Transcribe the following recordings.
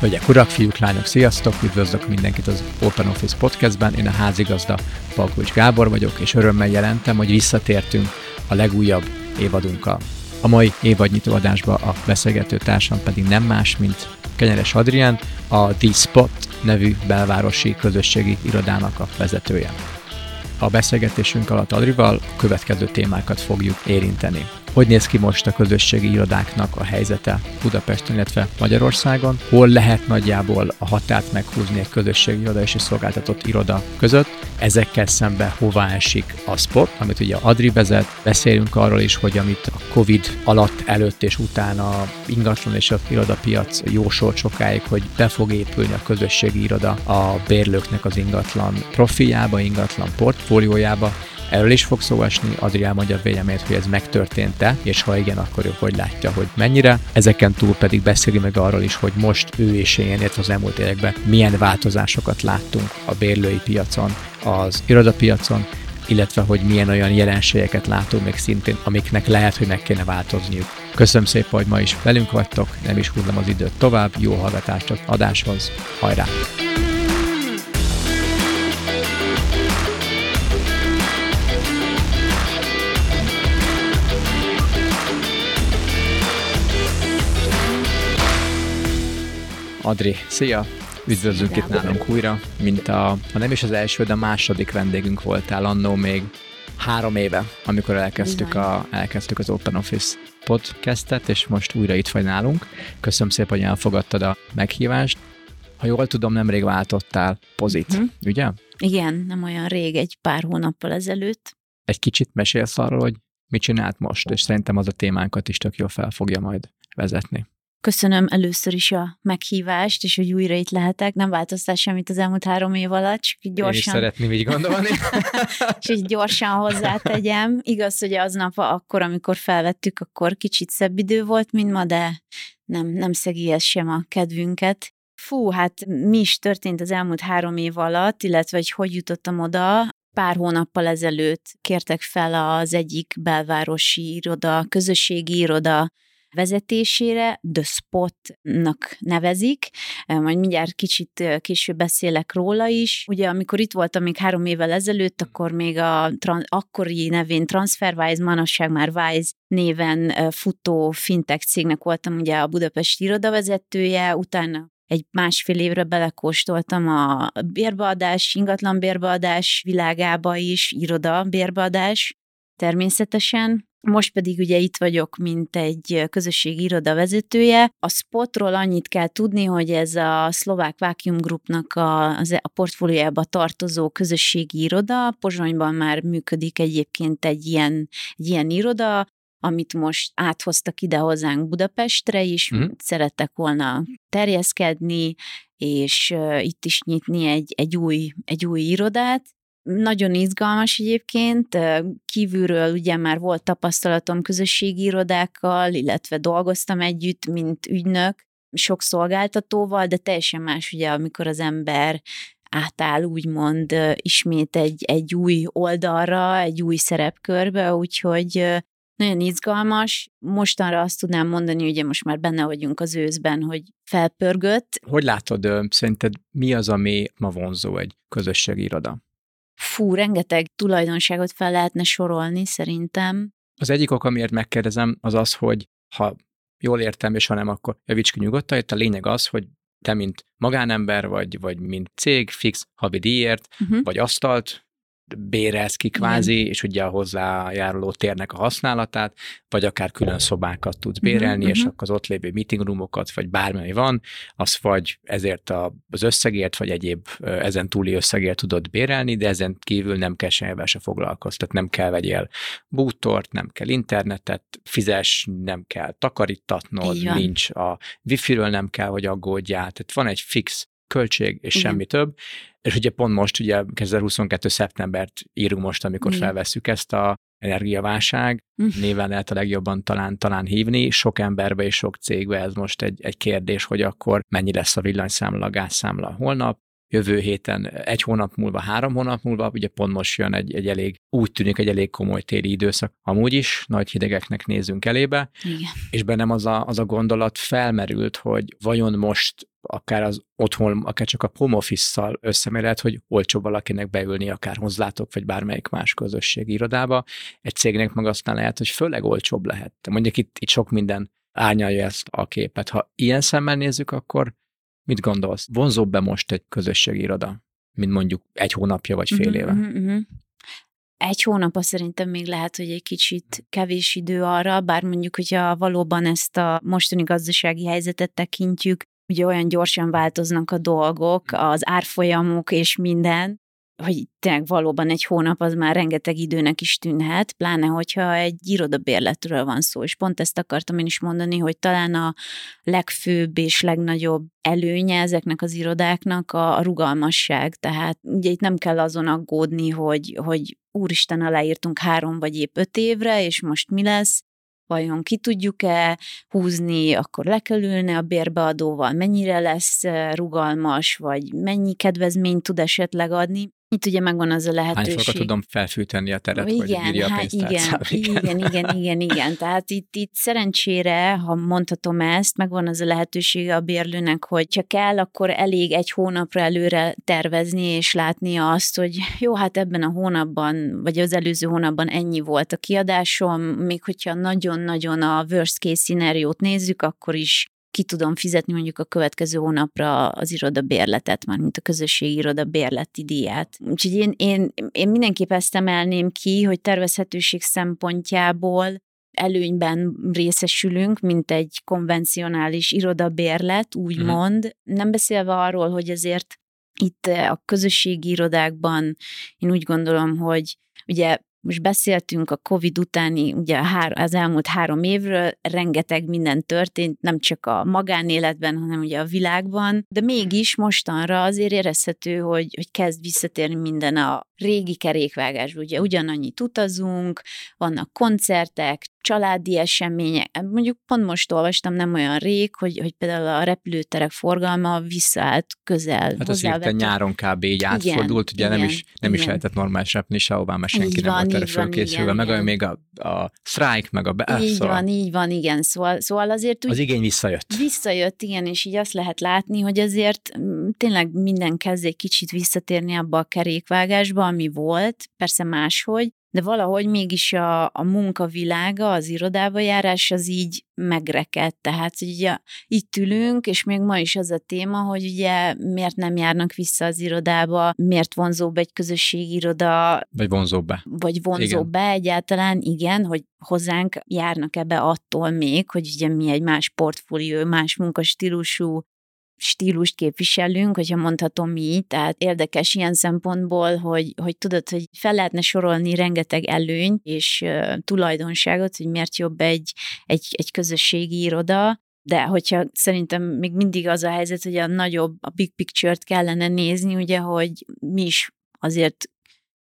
Hölgyek, urak, fiúk, lányok, sziasztok! Üdvözlök mindenkit az Open Office Podcastben. Én a házigazda Palkovics Gábor vagyok, és örömmel jelentem, hogy visszatértünk a legújabb évadunkkal. A mai évadnyitó adásba a beszélgető társam pedig nem más, mint Kenyeres Adrián, a The Spot nevű belvárosi közösségi irodának a vezetője. A beszélgetésünk alatt Adrival a következő témákat fogjuk érinteni. Hogy néz ki most a közösségi irodáknak a helyzete Budapesten, illetve Magyarországon? Hol lehet nagyjából a határt meghúzni egy közösségi iroda és egy szolgáltatott iroda között? Ezekkel szemben hová esik a spot, amit ugye Adri vezet. Beszélünk arról is, hogy amit a Covid alatt, előtt és utána ingatlan és a irodapiac jósolt sokáig, hogy be fog épülni a közösségi iroda a bérlőknek az ingatlan profiljába, ingatlan portfóliójába, Erről is fog szó esni, Adrián mondja véleményét, hogy ez megtörtént-e, és ha igen, akkor ő hogy látja, hogy mennyire. Ezeken túl pedig beszéli meg arról is, hogy most ő és én, az elmúlt években milyen változásokat láttunk a bérlői piacon, az irodapiacon, illetve hogy milyen olyan jelenségeket látunk még szintén, amiknek lehet, hogy meg kéne változniuk. Köszönöm szépen, hogy ma is velünk vagytok, nem is húzom az időt tovább, jó hallgatást az adáshoz, hajrá! Adri, szia! Üdvözlünk itt nálunk újra, mint a, ha nem is az első, de a második vendégünk voltál annó még három éve, amikor elkezdtük, a, elkezdtük az Open Office podcastet, és most újra itt vagy nálunk. Köszönöm szépen, hogy elfogadtad a meghívást. Ha jól tudom, nemrég váltottál pozit, uh-huh. ugye? Igen, nem olyan rég, egy pár hónappal ezelőtt. Egy kicsit mesélsz arról, hogy mit csinált most, és szerintem az a témánkat is tök jól fel fogja majd vezetni. Köszönöm először is a meghívást, és hogy újra itt lehetek. Nem változtál semmit az elmúlt három év alatt, csak így gyorsan... Én is szeretném így gondolni. és így gyorsan hozzátegyem. Igaz, hogy aznap akkor, amikor felvettük, akkor kicsit szebb idő volt, mint ma, de nem, nem szegi ez sem a kedvünket. Fú, hát mi is történt az elmúlt három év alatt, illetve hogy hogy jutottam oda, pár hónappal ezelőtt kértek fel az egyik belvárosi iroda, közösségi iroda vezetésére The Spotnak nevezik, majd mindjárt kicsit később beszélek róla is. Ugye, amikor itt voltam még három évvel ezelőtt, akkor még a akkori nevén TransferWise, manasság már Wise néven futó fintech cégnek voltam ugye a Budapesti irodavezetője, utána egy másfél évre belekóstoltam a bérbeadás, ingatlan bérbeadás világába is, iroda bérbeadás természetesen, most pedig ugye itt vagyok, mint egy közösségi iroda vezetője. A spotról annyit kell tudni, hogy ez a szlovák Vacuum Groupnak a, a portfóliójába tartozó közösségi iroda. Pozsonyban már működik egyébként egy ilyen, egy ilyen iroda, amit most áthoztak ide hozzánk Budapestre is, mm. szerettek volna terjeszkedni, és uh, itt is nyitni egy, egy, új, egy új irodát. Nagyon izgalmas egyébként, kívülről ugye már volt tapasztalatom közösségi irodákkal, illetve dolgoztam együtt, mint ügynök, sok szolgáltatóval, de teljesen más ugye, amikor az ember átáll úgymond ismét egy, egy új oldalra, egy új szerepkörbe, úgyhogy nagyon izgalmas. Mostanra azt tudnám mondani, ugye most már benne vagyunk az őszben, hogy felpörgött. Hogy látod, szerinted mi az, ami ma vonzó egy közösségi iroda? Fú, rengeteg tulajdonságot fel lehetne sorolni szerintem. Az egyik ok, amiért megkérdezem, az az, hogy ha jól értem, és ha nem, akkor javíts ki nyugodtan, itt a lényeg az, hogy te, mint magánember, vagy, vagy mint cég, fix havi díjért, uh-huh. vagy asztalt bérelsz ki kvázi, Igen. és ugye a hozzájáruló térnek a használatát, vagy akár külön szobákat tudsz mhm, bérelni, uh-huh, és akkor az ott lévő meeting roomokat, vagy bármi van, az vagy ezért a, az összegért, vagy egyéb ezen túli összegért tudod bérelni, de ezen kívül nem kell semmivel se foglalkozni, tehát nem kell vegyél bútort, nem kell internetet, fizes, nem kell takarítatnod, nincs a wifi-ről nem kell, hogy aggódjál, tehát van egy fix költség, és Igen. semmi több. És ugye pont most, ugye 2022. szeptembert írunk most, amikor Igen. felvesszük ezt a energiaválság, uh-huh. néven lehet a legjobban talán, talán hívni. Sok emberbe és sok cégbe ez most egy, egy kérdés, hogy akkor mennyi lesz a villanyszámla, a gázszámla holnap, jövő héten, egy hónap múlva, három hónap múlva, ugye pont most jön egy, egy elég, úgy tűnik egy elég komoly téli időszak. Amúgy is nagy hidegeknek nézünk elébe, Igen. és bennem az a, az a gondolat felmerült, hogy vajon most akár az otthon, akár csak a home office-szal összemérhet, hogy olcsóbb valakinek beülni akár hozzátok, vagy bármelyik más közösségi irodába. Egy cégnek meg aztán lehet, hogy főleg olcsóbb lehet. Mondjuk itt, itt sok minden árnyalja ezt a képet. Ha ilyen szemmel nézzük, akkor mit gondolsz? Vonzóbb be most egy közösségi iroda, mint mondjuk egy hónapja vagy fél éve? Uh-huh, uh-huh. Egy hónap szerintem még lehet, hogy egy kicsit kevés idő arra, bár mondjuk, hogyha valóban ezt a mostani gazdasági helyzetet tekintjük, ugye olyan gyorsan változnak a dolgok, az árfolyamok és minden, hogy tényleg valóban egy hónap az már rengeteg időnek is tűnhet, pláne hogyha egy irodabérletről van szó, és pont ezt akartam én is mondani, hogy talán a legfőbb és legnagyobb előnye ezeknek az irodáknak a, rugalmasság, tehát ugye itt nem kell azon aggódni, hogy, hogy úristen, aláírtunk három vagy épp öt évre, és most mi lesz, vajon ki tudjuk-e húzni, akkor le kell ülni a bérbeadóval, mennyire lesz eh, rugalmas, vagy mennyi kedvezményt tud esetleg adni. Itt ugye megvan az a lehetőség. Hányszor tudom felfűteni a teret, igen, hogy írja a hát igen, igen, igen, igen, igen, igen. Tehát itt, itt szerencsére, ha mondhatom ezt, megvan az a lehetősége a bérlőnek, hogy csak kell, akkor elég egy hónapra előre tervezni és látni azt, hogy jó, hát ebben a hónapban, vagy az előző hónapban ennyi volt a kiadásom, még hogyha nagyon-nagyon a worst case szenáriót nézzük, akkor is ki tudom fizetni mondjuk a következő hónapra az iroda bérletet, már mint a közösségi iroda bérleti díját. Úgyhogy én, én, én mindenképp ezt emelném ki, hogy tervezhetőség szempontjából előnyben részesülünk, mint egy konvencionális irodabérlet, úgymond. Mm. Nem beszélve arról, hogy azért itt a közösségi irodákban én úgy gondolom, hogy ugye most beszéltünk a COVID utáni, ugye az elmúlt három évről, rengeteg minden történt, nem csak a magánéletben, hanem ugye a világban, de mégis mostanra azért érezhető, hogy, hogy kezd visszatérni minden a régi kerékvágásba. Ugye ugyanannyit utazunk, vannak koncertek, családi események. Mondjuk pont most olvastam nem olyan rég, hogy, hogy például a repülőterek forgalma visszaállt közel. Hát az hirtelen nyáron kb. így átfordult, ugye igen, nem is, nem igen. is lehetett normális repni sehová, mert senki így nem van, volt erre fölkészülve, meg igen. még a, a sztrájk, meg a... Be, így szóval... van, így van, igen. Szóval, szóval azért úgy... Az igény visszajött. Visszajött, igen, és így azt lehet látni, hogy azért mm, tényleg minden kezd egy kicsit visszatérni abba a kerékvágásba, ami volt, persze máshogy, de valahogy mégis a, a munkavilága, az irodába járás az így megrekedt. Tehát, hogy ugye itt ülünk, és még ma is az a téma, hogy ugye miért nem járnak vissza az irodába, miért vonzóbb egy közösségi iroda. Vagy vonzóbb be. Vagy vonzóbb be egyáltalán, igen, hogy hozzánk járnak ebbe attól még, hogy ugye mi egy más portfólió, más munkastílusú stílust képviselünk, hogyha mondhatom így, tehát érdekes ilyen szempontból, hogy, hogy tudod, hogy fel lehetne sorolni rengeteg előny és uh, tulajdonságot, hogy miért jobb egy, egy, egy közösségi iroda, de hogyha szerintem még mindig az a helyzet, hogy a nagyobb, a big picture-t kellene nézni, ugye, hogy mi is azért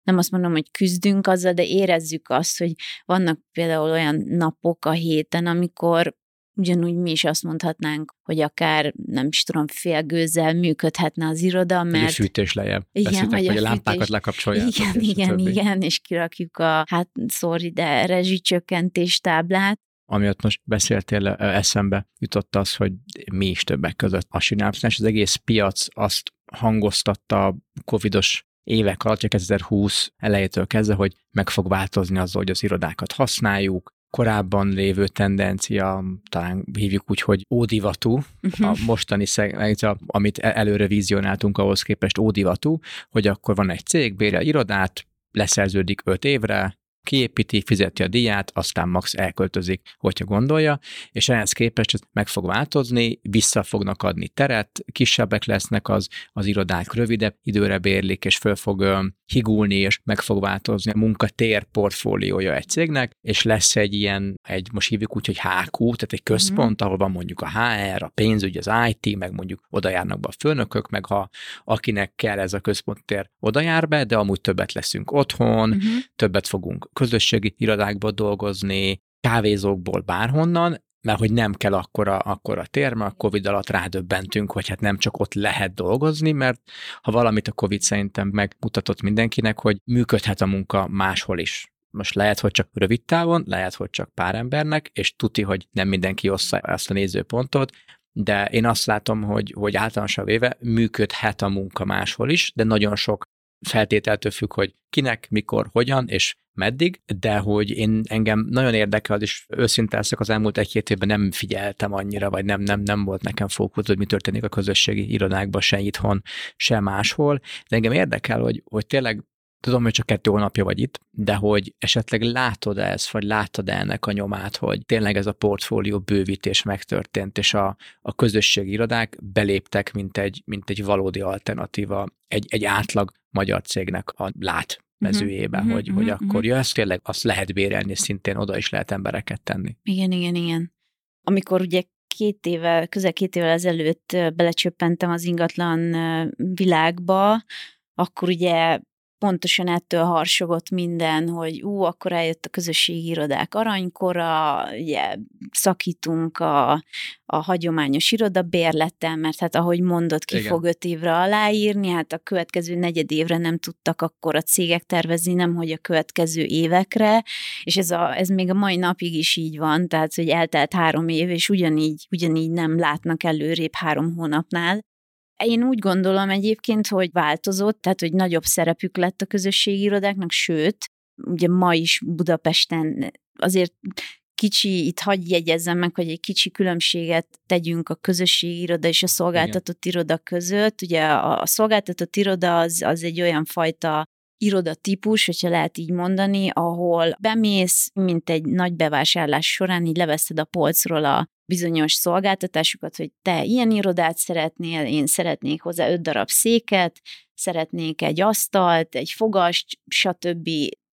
nem azt mondom, hogy küzdünk azzal, de érezzük azt, hogy vannak például olyan napok a héten, amikor Ugyanúgy mi is azt mondhatnánk, hogy akár nem is tudom, félgőzzel működhetne az iroda, mert... A fűtés lejjebb. Igen, Beszéltek, vagy a, fűtés... lámpákat lekapcsolják. Igen, igen, igen, és kirakjuk a, hát sorry, de rezsicsökkentés táblát. Amiatt most beszéltél, eszembe jutott az, hogy mi is többek között a sinapszás. Az egész piac azt hangoztatta a covidos évek alatt, 2020 elejétől kezdve, hogy meg fog változni az, hogy az irodákat használjuk, korábban lévő tendencia, talán hívjuk úgy, hogy ódivatú, uh-huh. a mostani szeg, amit e- előre vizionáltunk ahhoz képest ódivatú, hogy akkor van egy cég, bérel irodát, leszerződik öt évre, kiépíti, fizeti a díját, aztán max elköltözik, hogyha gondolja, és ehhez képest ez meg fog változni, vissza fognak adni teret, kisebbek lesznek az, az irodák rövidebb időre bérlik, és föl fog higulni, és meg fog változni a munkatér portfóliója egy cégnek, és lesz egy ilyen, egy most hívjuk úgy, hogy HQ, tehát egy központ, mm. ahol van mondjuk a HR, a pénzügy, az IT, meg mondjuk oda járnak be a főnökök, meg ha akinek kell ez a központtér, oda jár be, de amúgy többet leszünk otthon, mm-hmm. többet fogunk közösségi irodákba dolgozni, kávézókból bárhonnan, mert hogy nem kell akkora, akkora tér, mert a Covid alatt rádöbbentünk, hogy hát nem csak ott lehet dolgozni, mert ha valamit a Covid szerintem megmutatott mindenkinek, hogy működhet a munka máshol is. Most lehet, hogy csak rövid távon, lehet, hogy csak pár embernek, és tuti, hogy nem mindenki ossza ezt a nézőpontot, de én azt látom, hogy, hogy általánosan véve működhet a munka máshol is, de nagyon sok feltételtől függ, hogy kinek, mikor, hogyan és meddig, de hogy én engem nagyon érdekel, és őszinte az elmúlt egy-két évben nem figyeltem annyira, vagy nem, nem, nem volt nekem fókusz, hogy mi történik a közösségi irodákban, se itthon, se máshol, de engem érdekel, hogy, hogy tényleg tudom, hogy csak kettő hónapja vagy itt, de hogy esetleg látod -e ezt, vagy láttad -e ennek a nyomát, hogy tényleg ez a portfólió bővítés megtörtént, és a, a közösségi irodák beléptek, mint egy, mint egy valódi alternatíva egy, egy átlag magyar cégnek a lát mezőjébe, uh-huh, hogy, uh-huh, hogy uh-huh. akkor ja, ezt tényleg azt lehet bérelni, szintén oda is lehet embereket tenni. Igen, igen, igen. Amikor ugye két évvel, közel két évvel ezelőtt belecsöppentem az ingatlan világba, akkor ugye pontosan ettől harsogott minden, hogy ú, akkor eljött a közösségi irodák aranykora, ugye szakítunk a, a hagyományos iroda bérlettel, mert hát ahogy mondott, ki Igen. fog öt évre aláírni, hát a következő negyed évre nem tudtak akkor a cégek tervezni, nem hogy a következő évekre, és ez, a, ez még a mai napig is így van, tehát hogy eltelt három év, és ugyanígy, ugyanígy nem látnak előrébb három hónapnál. Én úgy gondolom egyébként, hogy változott, tehát hogy nagyobb szerepük lett a közösségi irodáknak, sőt, ugye ma is Budapesten azért kicsi, itt hagyj jegyezzem meg, hogy egy kicsi különbséget tegyünk a közösségi iroda és a szolgáltatott Igen. iroda között. Ugye a, a szolgáltatott iroda az, az egy olyan fajta iroda típus, hogyha lehet így mondani, ahol bemész, mint egy nagy bevásárlás során, így leveszed a polcról a bizonyos szolgáltatásokat, hogy te ilyen irodát szeretnél, én szeretnék hozzá öt darab széket, szeretnék egy asztalt, egy fogast, stb.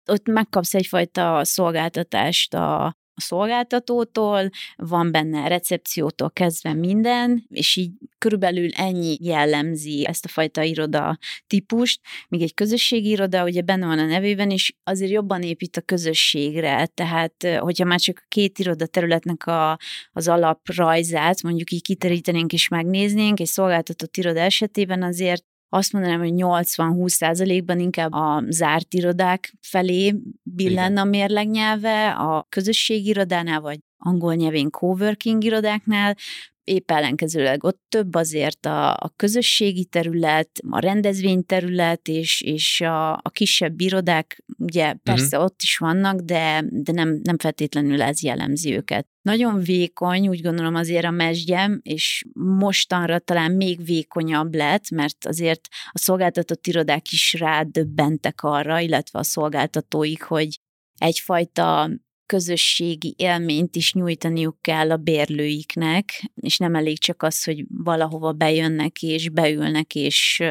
Ott megkapsz egyfajta szolgáltatást a szolgáltatótól, van benne recepciótól kezdve minden, és így körülbelül ennyi jellemzi ezt a fajta iroda típust, míg egy közösségi iroda ugye benne van a nevében, és azért jobban épít a közösségre, tehát hogyha már csak a két iroda területnek a, az alaprajzát mondjuk így kiterítenénk és megnéznénk, egy szolgáltatott iroda esetében azért azt mondanám, hogy 80-20 százalékban inkább a zárt irodák felé billen a mérlegnyelve, a közösségi irodánál, vagy angol nyelvén coworking irodáknál, épp ellenkezőleg ott több azért a, a közösségi terület, a rendezvényterület és, és a, a kisebb irodák, ugye persze uh-huh. ott is vannak, de, de nem, nem feltétlenül ez jellemzi őket. Nagyon vékony, úgy gondolom azért a mesgyem, és mostanra talán még vékonyabb lett, mert azért a szolgáltatott irodák is rádöbbentek arra, illetve a szolgáltatóik, hogy egyfajta közösségi élményt is nyújtaniuk kell a bérlőiknek, és nem elég csak az, hogy valahova bejönnek és beülnek, és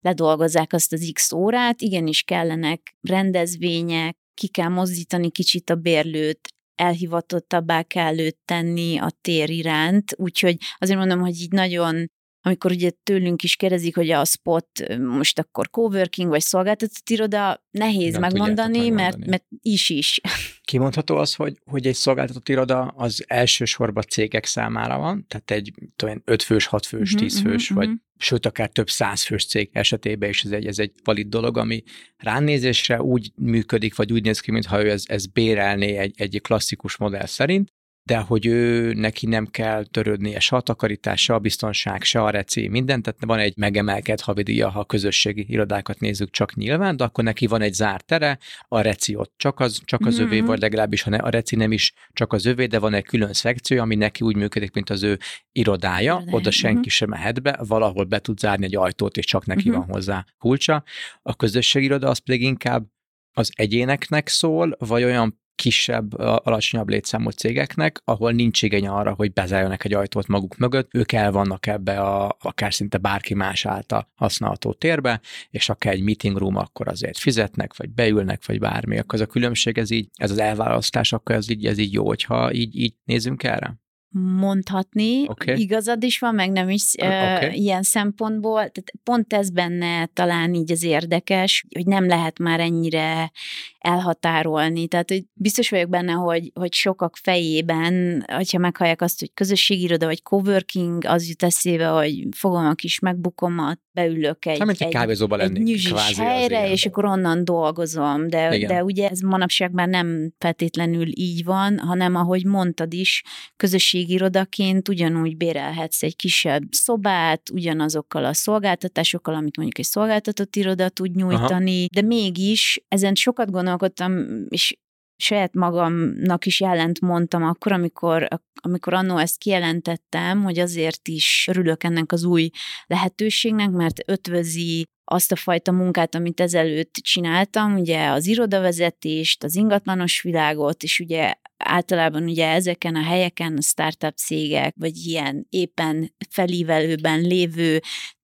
ledolgozzák azt az x órát, igenis kellenek rendezvények, ki kell mozdítani kicsit a bérlőt, elhivatottabbá kell őt tenni a tér iránt, úgyhogy azért mondom, hogy így nagyon amikor ugye tőlünk is kérdezik, hogy a spot most akkor coworking vagy szolgáltatott iroda, nehéz Nem megmondani, mert, mert is is. Kimondható az, hogy, hogy egy szolgáltatott iroda az elsősorban cégek számára van, tehát egy tudom, 5 fős, 6 fős, uh-huh, 10 fős, uh-huh, vagy uh-huh. sőt, akár több száz fős cég esetében is ez egy, ez egy valid dolog, ami ránézésre úgy működik, vagy úgy néz ki, mintha ő ez, ez bérelné egy, egy klasszikus modell szerint, de hogy ő neki nem kell törődnie se a takarítás, se a biztonság, se a reci, minden, tehát van egy megemelkedett havidíja, ha a közösségi irodákat nézzük csak nyilván, de akkor neki van egy zárt tere, a reci ott csak az, csak az mm-hmm. övé, vagy legalábbis ha ne, a reci nem is csak az övé, de van egy külön szekció, ami neki úgy működik, mint az ő irodája, Irodája. oda senki mm-hmm. sem mehet be, valahol be tud zárni egy ajtót, és csak neki mm-hmm. van hozzá kulcsa. A közösségi iroda az pedig inkább az egyéneknek szól, vagy olyan kisebb, alacsonyabb létszámú cégeknek, ahol nincs igény arra, hogy bezárjanak egy ajtót maguk mögött, ők el vannak ebbe a, akár szinte bárki más által használható térbe, és akár egy meeting room, akkor azért fizetnek, vagy beülnek, vagy bármi, akkor ez a különbség, ez így, ez az elválasztás, akkor ez így, ez így jó, hogyha így, így nézünk erre? Mondhatni. Okay. Igazad is van, meg nem is okay. uh, ilyen szempontból. Tehát pont ez benne talán így az érdekes, hogy nem lehet már ennyire elhatárolni. Tehát hogy biztos vagyok benne, hogy, hogy sokak fejében, hogyha meghallják azt, hogy közösségi iroda vagy coworking, az jut eszébe, hogy fogom a kis megbukomat, beülök egy, Hát, mint egy kávézóba egy nyüzsis helyre, és akkor onnan dolgozom. De, Igen. de ugye ez manapság már nem feltétlenül így van, hanem ahogy mondtad is, közösségi irodaként ugyanúgy bérelhetsz egy kisebb szobát, ugyanazokkal a szolgáltatásokkal, amit mondjuk egy szolgáltatott iroda tud nyújtani, Aha. de mégis ezen sokat gondolkodtam, és saját magamnak is jelent mondtam akkor, amikor, amikor annó ezt kijelentettem, hogy azért is örülök ennek az új lehetőségnek, mert ötvözi azt a fajta munkát, amit ezelőtt csináltam, ugye az irodavezetést, az ingatlanos világot, és ugye általában ugye ezeken a helyeken a startup cégek, vagy ilyen éppen felívelőben lévő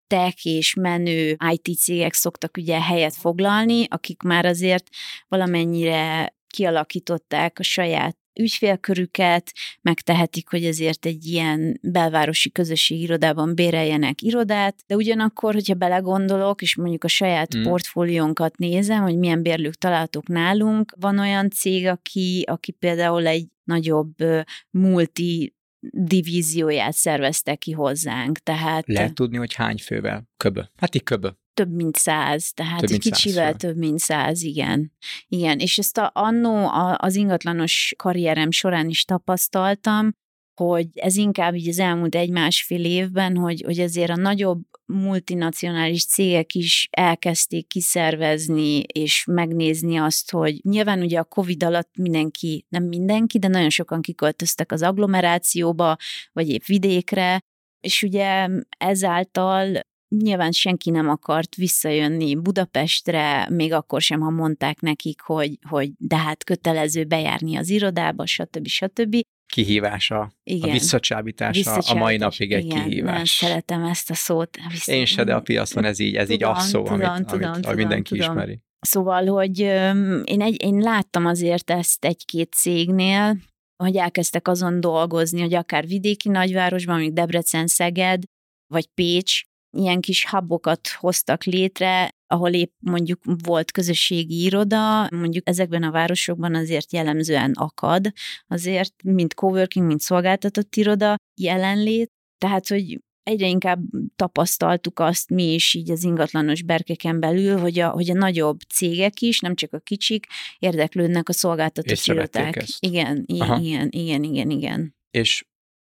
tech és menő IT cégek szoktak ugye helyet foglalni, akik már azért valamennyire kialakították a saját ügyfélkörüket, megtehetik, hogy ezért egy ilyen belvárosi közösségi irodában béreljenek irodát, de ugyanakkor, hogyha belegondolok, és mondjuk a saját mm. portfóliónkat nézem, hogy milyen bérlők találtok nálunk, van olyan cég, aki, aki például egy nagyobb multi divízióját szervezte ki hozzánk. Tehát Lehet tudni, hogy hány fővel? Köbö. Hát így köbö. Több mint száz, tehát Több egy kicsivel száz több mint száz, igen. Igen, és ezt a, annó az ingatlanos karrierem során is tapasztaltam, hogy ez inkább így az elmúlt egy-másfél évben, hogy, hogy azért a nagyobb multinacionális cégek is elkezdték kiszervezni és megnézni azt, hogy nyilván ugye a Covid alatt mindenki, nem mindenki, de nagyon sokan kiköltöztek az agglomerációba, vagy épp vidékre, és ugye ezáltal nyilván senki nem akart visszajönni Budapestre, még akkor sem, ha mondták nekik, hogy, hogy de hát kötelező bejárni az irodába, stb. stb. Kihívása, Igen. a visszacsábítása Visszacsábítás, a mai napig egy igen, kihívás. Nem szeretem ezt a szót. Vissza... Én se, de a piacon ez így, ez így Tudom, asszó, tudom, amit, tudom, amit, tudom, mindenki tudom. ismeri. Szóval, hogy én, egy, én láttam azért ezt egy-két cégnél, hogy elkezdtek azon dolgozni, hogy akár vidéki nagyvárosban, mondjuk Debrecen, Szeged, vagy Pécs, ilyen kis hubokat hoztak létre, ahol épp mondjuk volt közösségi iroda, mondjuk ezekben a városokban azért jellemzően akad, azért mind coworking, mind szolgáltatott iroda jelenlét, tehát, hogy egyre inkább tapasztaltuk azt mi is így az ingatlanos berkeken belül, hogy a, hogy a nagyobb cégek is, nem csak a kicsik, érdeklődnek a szolgáltatott irodák. Igen, igen, igen, igen, igen. És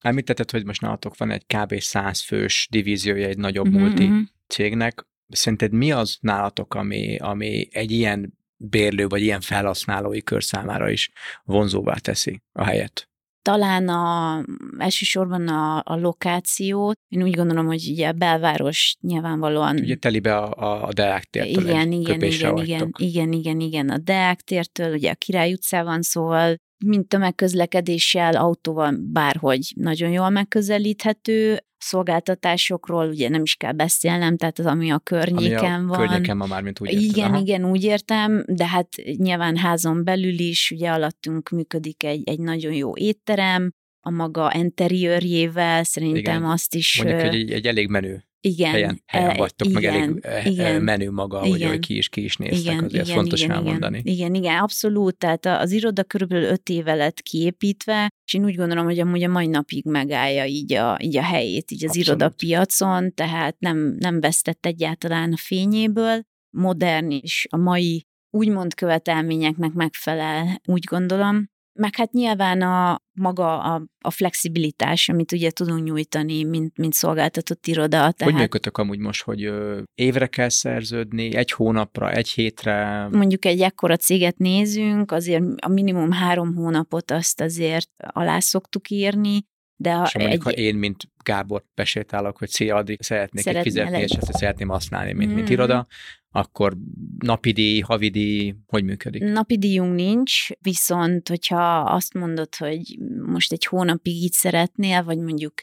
említetted, hogy most nálatok van egy kb. 100 fős divíziója egy nagyobb Mhm, multi mhm. cégnek. Szerinted mi az nálatok, ami, ami egy ilyen bérlő vagy ilyen felhasználói kör számára is vonzóvá teszi a helyet? Talán a, elsősorban a, a lokáció. Én úgy gondolom, hogy ugye a belváros nyilvánvalóan... Ugye telibe a, a, a Deák tértől igen, igen, igen, vagytok. igen, igen, igen, a Deák tértől, ugye a Király utcában, szóval mint tömegközlekedéssel, autóval bárhogy nagyon jól megközelíthető, szolgáltatásokról ugye nem is kell beszélnem, tehát az, ami a környéken ami a van. Környéken ma már, mint úgy érted. Igen, Aha. igen, úgy értem, de hát nyilván házon belül is, ugye alattunk működik egy, egy nagyon jó étterem, a maga interiőrjével, szerintem Igen. azt is... Mondjuk, hogy egy, egy elég menő igen, helyen, helyen e, vagytok, meg elég igen, eh, igen. menő maga, hogy, Igen. hogy ki is ki is néztek, azért fontos igen, elmondani. Igen, igen, igen, abszolút. Tehát az iroda körülbelül öt éve lett kiépítve, és én úgy gondolom, hogy amúgy a mai napig megállja így a, így a helyét, így az Abszolút. irodapiacon, tehát nem, nem vesztett egyáltalán a fényéből. Modern és a mai úgymond követelményeknek megfelel, úgy gondolom. Meg hát nyilván a maga a, a flexibilitás, amit ugye tudunk nyújtani, mint, mint szolgáltatott iroda. Hogy Tehát működtök amúgy most, hogy ö, évre kell szerződni, egy hónapra, egy hétre? mondjuk egy ekkora céget nézünk, azért a minimum három hónapot azt azért alá szoktuk írni, de ha És ha mondjuk, egy, ha én, mint Gábor besétálok, hogy szia, addig szeretnék egy Szeretnél fizetni, egy- és ezt szeretném használni, mint, mint Mhm. iroda, akkor napidi, havidi, hogy működik? napi díjunk nincs, viszont hogyha azt mondod, hogy most egy hónapig így szeretnél, vagy mondjuk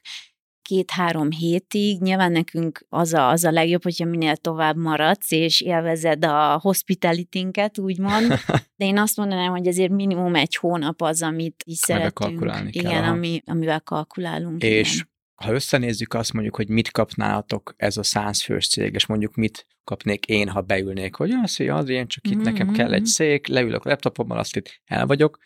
két-három hétig, nyilván nekünk az a, az a legjobb, hogyha minél tovább maradsz, és élvezed a hospitalitinket, úgymond, de én azt mondanám, hogy azért minimum egy hónap az, amit Amivel szeretünk. kalkulálni kell, Igen, aha. ami, amivel kalkulálunk. És igen. ha összenézzük azt mondjuk, hogy mit kapnátok ez a száz fős cég, és mondjuk mit kapnék én, ha beülnék, hogy azt szia, Adrien, csak itt nekem kell egy szék, leülök a laptopommal, azt itt el vagyok.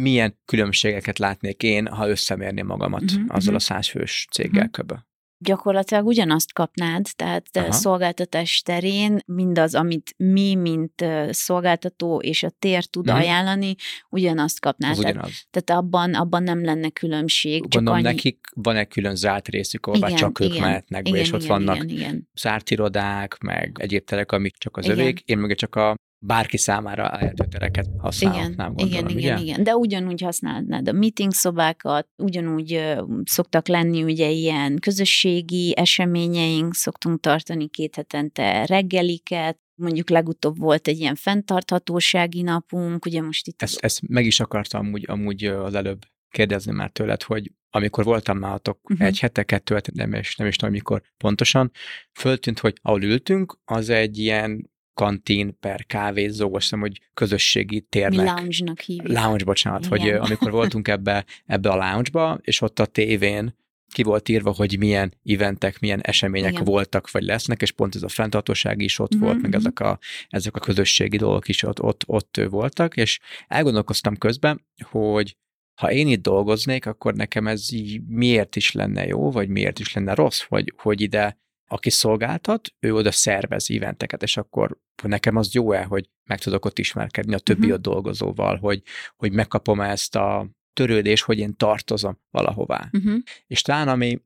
Milyen különbségeket látnék én, ha összemérném magamat Mhm, azzal a mhm. száz fős céggel Mhm. köbö? Gyakorlatilag ugyanazt kapnád, tehát Aha. szolgáltatás terén mindaz, amit mi, mint szolgáltató és a tér tud hmm. ajánlani, ugyanazt kapnád. Az ugyanaz. Tehát abban, abban nem lenne különbség. Gondolom, annyi... nekik van egy külön zárt részük, igen, csak ők igen, mehetnek be, igen, és ott igen, vannak igen, igen. zárt irodák, meg egyéb terek, amik csak az igen. övék. Én meg csak a bárki számára elérhető tereket használhatnám, igen, gondolom, igen, igen, igen, de ugyanúgy használnád a meeting szobákat, ugyanúgy szoktak lenni ugye ilyen közösségi eseményeink, szoktunk tartani két hetente reggeliket, mondjuk legutóbb volt egy ilyen fenntarthatósági napunk, ugye most itt... Ezt, ezt meg is akartam amúgy, amúgy az előbb kérdezni már tőled, hogy amikor voltam nálatok uh-huh. egy hete, kettő hete, nem is, nem is tudom mikor pontosan, föltűnt, hogy ahol ültünk, az egy ilyen kantin per kávézó, azt hiszem, hogy közösségi térnek. Mi lounge-nak hívjuk. Lounge, bocsánat, Igen. hogy amikor voltunk ebbe, ebbe a lounge-ba, és ott a tévén ki volt írva, hogy milyen eventek, milyen események Igen. voltak, vagy lesznek, és pont ez a fenntartóság is ott mm-hmm. volt, meg mhm. ezek a, ezek a közösségi dolgok is ott, ott, ott voltak, és elgondolkoztam közben, hogy ha én itt dolgoznék, akkor nekem ez így miért is lenne jó, vagy miért is lenne rossz, hogy, hogy ide aki szolgáltat, ő oda szervez eventeket, és akkor nekem az jó-e, hogy meg tudok ott ismerkedni a többi uh-huh. ott dolgozóval, hogy, hogy megkapom ezt a törődés, hogy én tartozom valahová. Uh-huh. És talán ami,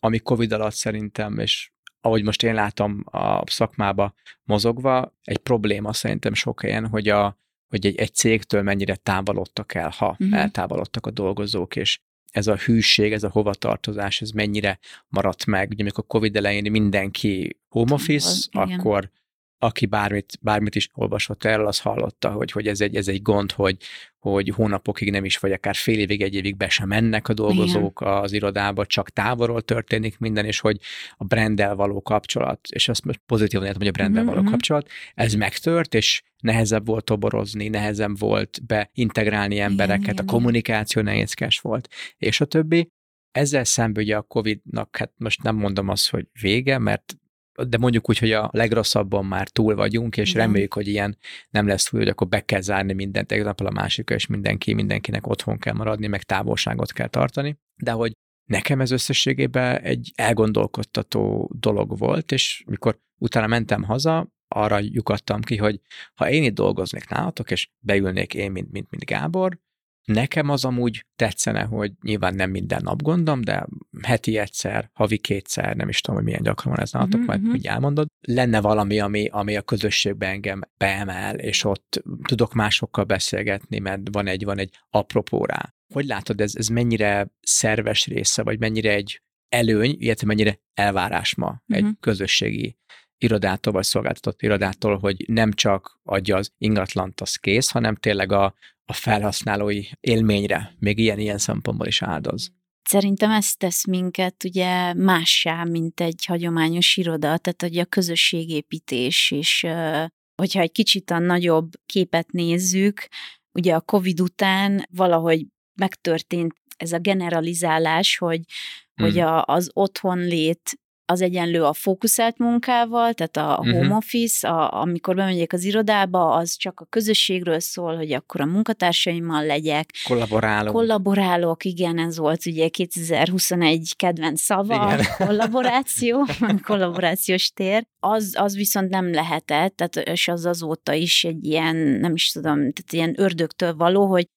ami Covid alatt szerintem, és ahogy most én látom a szakmába mozogva, egy probléma szerintem sok helyen, hogy, a, hogy egy, egy cégtől mennyire távolodtak el, ha uh-huh. eltávolodtak a dolgozók, és ez a hűség, ez a hovatartozás, ez mennyire maradt meg. Ugye amikor Covid elején mindenki home office, az, akkor aki bármit, bármit is olvasott erről, az hallotta, hogy, hogy ez, egy, ez egy gond, hogy, hogy hónapokig nem is, vagy akár fél évig, egy évig be sem mennek a dolgozók Igen. az irodába, csak távolról történik minden, és hogy a branddel való kapcsolat, és azt most pozitívan értem, hogy a branddel mm-hmm. való kapcsolat, ez megtört, és nehezebb volt toborozni, nehezebb volt beintegrálni embereket, Igen, a kommunikáció nehézkes volt, és a többi. Ezzel szemben ugye a Covid-nak, hát most nem mondom azt, hogy vége, mert de mondjuk úgy, hogy a legrosszabban már túl vagyunk, és Igen. reméljük, hogy ilyen nem lesz úgy, hogy akkor be kell zárni mindent egy napra a másikra, és mindenki, mindenkinek otthon kell maradni, meg távolságot kell tartani. De hogy nekem ez összességében egy elgondolkodtató dolog volt, és mikor utána mentem haza, arra lyukadtam ki, hogy ha én itt dolgoznék nálatok, és beülnék én, mint, mint, mint Gábor, Nekem az amúgy tetszene, hogy nyilván nem minden nap gondom, de heti egyszer, havi kétszer, nem is tudom, hogy milyen gyakran van ez nálatok, mm-hmm. majd mhm. így elmondod. Lenne valami, ami, ami a közösségben engem beemel, és ott tudok másokkal beszélgetni, mert van egy, van egy apropó rá. Hogy látod, ez, ez mennyire szerves része, vagy mennyire egy előny, illetve mennyire elvárás ma mm-hmm. egy mhm. közösségi irodától, vagy szolgáltatott irodától, hogy nem csak adja az ingatlant, az kész, hanem tényleg a, a felhasználói élményre, még ilyen-ilyen szempontból is áldoz. Szerintem ez tesz minket ugye mássá, mint egy hagyományos iroda, tehát hogy a közösségépítés, és hogyha egy kicsit a nagyobb képet nézzük, ugye a Covid után valahogy megtörtént ez a generalizálás, hogy, hmm. hogy a, az otthonlét az egyenlő a fókuszált munkával, tehát a uh-huh. home office, a, amikor bemegyek az irodába, az csak a közösségről szól, hogy akkor a munkatársaimmal legyek. Kollaborálok. Kollaborálok, igen, ez volt ugye 2021 kedvenc szava, igen. kollaboráció, kollaborációs tér. Az, az viszont nem lehetett, tehát és az azóta is egy ilyen, nem is tudom, tehát ilyen ördögtől való, hogy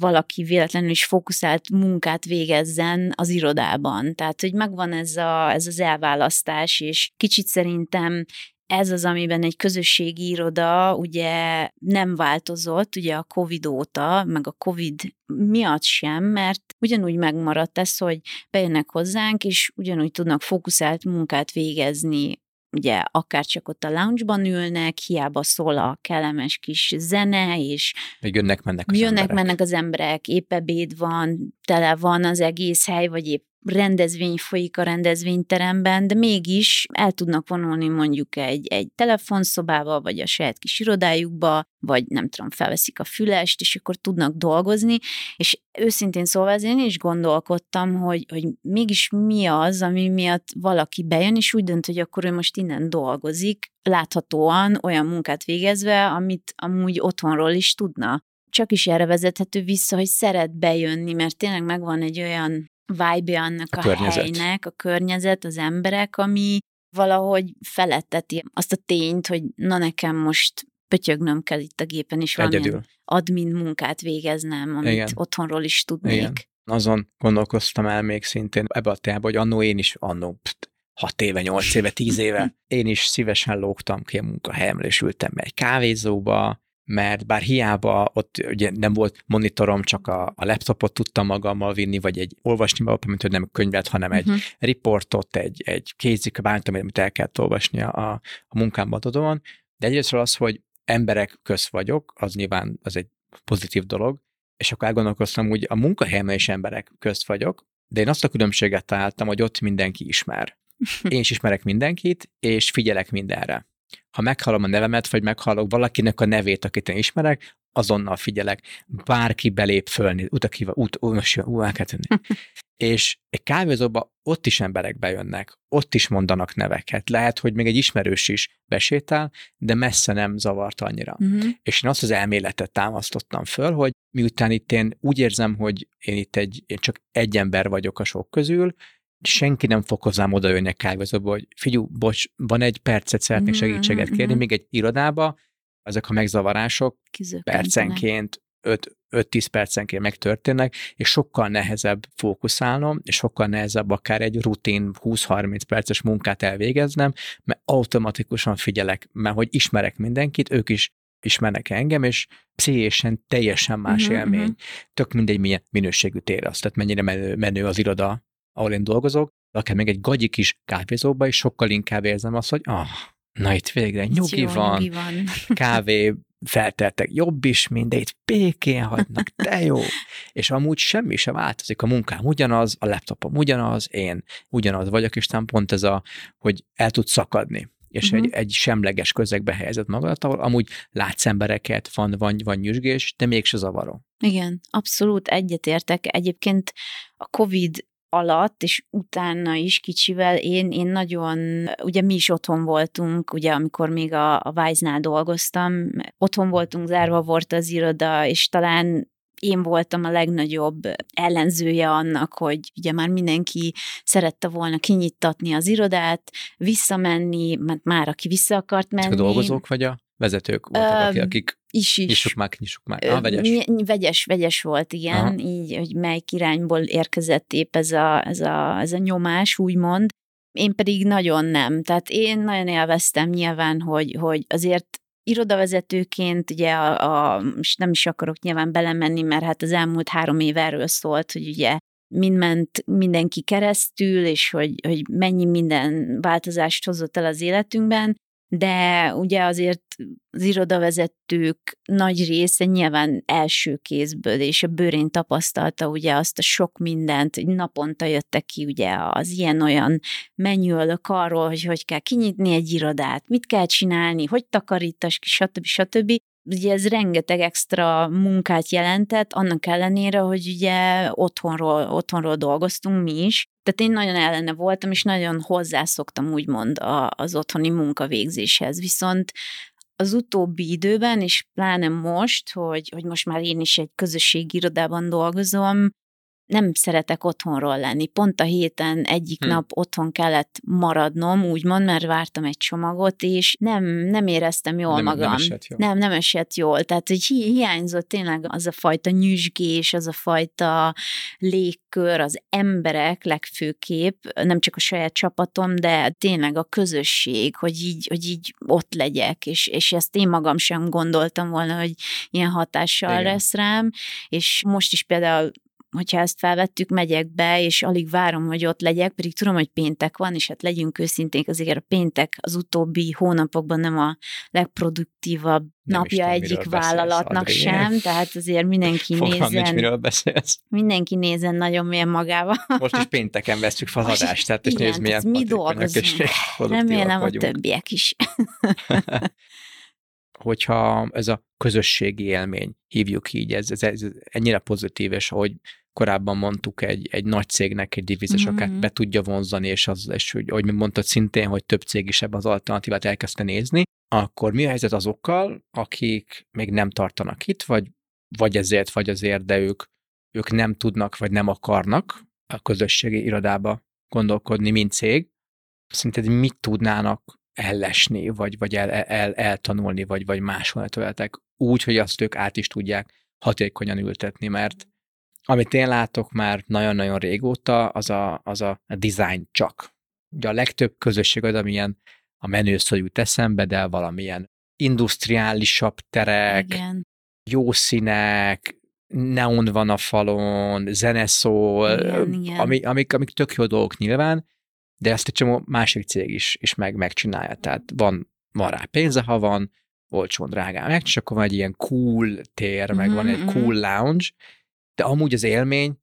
valaki véletlenül is fókuszált munkát végezzen az irodában. Tehát, hogy megvan ez, a, ez az elválasztás, és kicsit szerintem ez az, amiben egy közösségi iroda ugye nem változott, ugye a Covid óta, meg a Covid miatt sem, mert ugyanúgy megmaradt ez, hogy bejönnek hozzánk, és ugyanúgy tudnak fókuszált munkát végezni ugye akár csak ott a lounge-ban ülnek, hiába szól a kellemes kis zene, és Még jönnek, mennek az jönnek, emberek. mennek az emberek, épp ebéd van, tele van az egész hely, vagy épp rendezvény folyik a rendezvényteremben, de mégis el tudnak vonulni mondjuk egy, egy telefonszobába, vagy a saját kis irodájukba, vagy nem tudom, felveszik a fülest, és akkor tudnak dolgozni, és őszintén szóval én is gondolkodtam, hogy, hogy mégis mi az, ami miatt valaki bejön, és úgy dönt, hogy akkor ő most innen dolgozik, láthatóan olyan munkát végezve, amit amúgy otthonról is tudna csak is erre vezethető vissza, hogy szeret bejönni, mert tényleg megvan egy olyan vibe annak a, A környezet. helynek, a környezet, az emberek, ami valahogy feletteti azt a tényt, hogy na nekem most pötyögnöm kell itt a gépen, és valamilyen Egyedül. admin munkát végeznem, amit Igen. otthonról is tudnék. Igen. Azon gondolkoztam el még szintén ebbe a témába, hogy annó én is, annó pst, 6 éve, 8 éve, 10 éve, én is szívesen lógtam ki a munkahelyemről, és ültem be egy kávézóba, mert bár hiába ott ugye nem volt monitorom, csak a, a laptopot tudtam magammal vinni, vagy egy olvasni magam, mint hogy nem könyvet, hanem egy Uh-huh. riportot, egy, egy kézik, bármit, amit el kellett olvasni a, a munkámban adódóan. De egyrésztről az, hogy emberek köz vagyok, az nyilván az egy pozitív dolog, és akkor elgondolkoztam, hogy a munkahelyemen is emberek közt vagyok, de én azt a különbséget találtam, hogy ott mindenki ismer. Én is ismerek mindenkit, és figyelek mindenre. Ha meghallom a nevemet, vagy meghallok valakinek a nevét, akit én ismerek, azonnal figyelek. Bárki belép fölni, utakiva, út, most jön, ú, el kell tenni. És egy kávézóba ott is emberek bejönnek, ott is mondanak neveket. Lehet, hogy még egy ismerős is besétál, de messze nem zavart annyira. Uh-huh. És én azt az elméletet támasztottam föl, hogy miután itt én úgy érzem, hogy én itt egy, én csak egy ember vagyok a sok közül, senki nem fog hozzám oda jönni a kávézóba, hogy figyú, bocs, van egy percet, szeretnék Mhm, segítséget kérni, mhm. még egy irodába, ezek a megzavarások percenként, 5-10 percenként megtörténnek, és sokkal nehezebb fókuszálnom, és sokkal nehezebb akár egy rutin 20-30 perces munkát elvégeznem, mert automatikusan figyelek, mert hogy ismerek mindenkit, ők is ismernek engem, és pszichésen teljesen más Mhm, uh-huh, élmény. mhm. Tök mindegy, milyen minőségű tér az, tehát mennyire menő, menő az iroda, ahol én dolgozok, de akár még egy gagyi kis kávézóba is sokkal inkább érzem azt, hogy ah, na itt végre nyugi Jó, van, Nyugi van. kávé felteltek jobb is, mindegy, békén hagynak, de jó. És amúgy semmi sem változik, a munkám ugyanaz, a laptopom ugyanaz, én ugyanaz vagyok, és nem pont ez a, hogy el tud szakadni és Mhm. egy, egy semleges közegbe helyezett magadat, ahol amúgy látsz embereket, van, van, van nyüzsgés, de mégse zavaró. Igen, abszolút egyetértek. Egyébként a COVID alatt, és utána is kicsivel én, én nagyon, ugye mi is otthon voltunk, ugye amikor még a, a Wise-nál dolgoztam, otthon voltunk, zárva volt az iroda, és talán én voltam a legnagyobb ellenzője annak, hogy ugye már mindenki szerette volna kinyittatni az irodát, visszamenni, mert már aki vissza akart menni. Csak a dolgozók vagy a vezetők voltak, akik, Öm, akik is, is. nyissuk már, nyissuk. Ö, Ah, vegyes. ny- vegyes, vegyes volt, igen, Aha. így, hogy melyik irányból érkezett épp ez a, ez, a, ez a nyomás, úgymond. Én pedig nagyon nem. Tehát én nagyon élveztem nyilván, hogy, hogy azért irodavezetőként, ugye a, a, most nem is akarok nyilván belemenni, mert hát az elmúlt három év erről szólt, hogy ugye mind ment mindenki keresztül, és hogy, hogy mennyi minden változást hozott el az életünkben, de ugye azért az irodavezetők nagy része nyilván első kézből, és a bőrén tapasztalta ugye azt a sok mindent, hogy naponta jöttek ki ugye az ilyen-olyan menüölök arról, hogy hogy kell kinyitni egy irodát, mit kell csinálni, hogy takarítass ki, stb. stb. Ugye ez rengeteg extra munkát jelentett, annak ellenére, hogy ugye otthonról, otthonról dolgoztunk mi is. Tehát én nagyon ellene voltam, és nagyon hozzászoktam úgymond a, az otthoni munkavégzéshez. Viszont az utóbbi időben, és pláne most, hogy, hogy most már én is egy közösségi irodában dolgozom, nem szeretek otthonról lenni. Pont a héten egyik Hm. hm. nap otthon kellett maradnom, úgymond, mert vártam egy csomagot, és nem, nem éreztem jól Nem- nem magam. esett jól. Nem, nem esett jól. Tehát, hogy hi- hiányzott tényleg az a fajta nyüzsgés, az a fajta légkör, az emberek legfőképp, nem csak a saját csapatom, de tényleg a közösség, hogy így, hogy így ott legyek, és, és ezt én magam sem gondoltam volna, hogy ilyen hatással. Igen. lesz rám, és most is például hogyha ezt felvettük, megyek be, és alig várom, hogy ott legyek, pedig tudom, hogy péntek van, és hát legyünk őszinték, azért a péntek az utóbbi hónapokban nem a legproduktívabb Nem napja tudom, egyik beszélsz, vállalatnak Adri. sem, tehát azért mindenki nincs, nézen, miről beszélsz. mindenki nézen nagyon mélyen magába. Most is pénteken veszük fel Most- adást, tehát és igen, nézd, milyen mi dolgozunk. Remélem a vagyunk. többiek is. hogyha ez a közösségi élmény, hívjuk így, ez, ez, ez ennyire pozitív, és ahogy korábban mondtuk, egy, egy nagy cégnek egy divízisokat Mhm. be tudja vonzani, és, az, és hogy, ahogy mondtad szintén, hogy több cég is ebbe az alternatívát elkezdte nézni, akkor mi a helyzet azokkal, akik még nem tartanak itt, vagy, vagy ezért, vagy azért, de ők, ők nem tudnak, vagy nem akarnak a közösségi irodába gondolkodni, mint cég, szerinted mit tudnának ellesni, vagy, vagy el, el, eltanulni, vagy, vagy máshol tőletek, úgy, hogy azt ők át is tudják hatékonyan ültetni, mert amit én látok már nagyon-nagyon régóta, az a, az a design csak. Ugye a legtöbb közösség az, amilyen a menő szó jut eszembe, de valamilyen industriálisabb terek, Igen. jó színek, neon van a falon, zene szól, Igen, igen. ami, amik, amik tök jó dolgok nyilván, de ezt egy csomó másik cég is, is meg, megcsinálja. Tehát van, van rá pénze, ha van, olcsón, drágán meg, és akkor van egy ilyen cool tér, meg van egy Mhm, cool lounge, de amúgy az élmény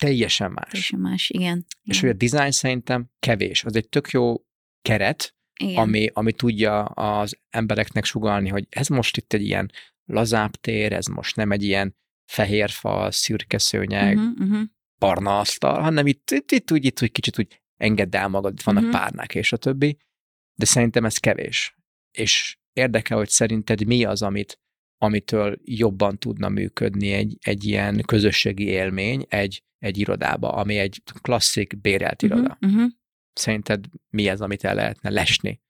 teljesen más. Teljesen más, igen. És hogy a design szerintem kevés. Az egy tök jó keret, igen. ami, ami tudja az embereknek sugalni, hogy ez most itt egy ilyen lazább tér, ez most nem egy ilyen fehér fal, szürke szőnyeg, uh-huh. uh-huh, barna asztal, hanem itt, itt, itt, úgy, itt úgy kicsit úgy engedd el magad, itt vannak uh-huh. párnák és a többi, de szerintem ez kevés. És érdekel, hogy szerinted mi az, amit, amitől jobban tudna működni egy, egy ilyen közösségi élmény egy, egy irodába, ami egy klasszik bérelt iroda. Uh-huh, uh-huh. Szerinted mi az, amit el lehetne lesni?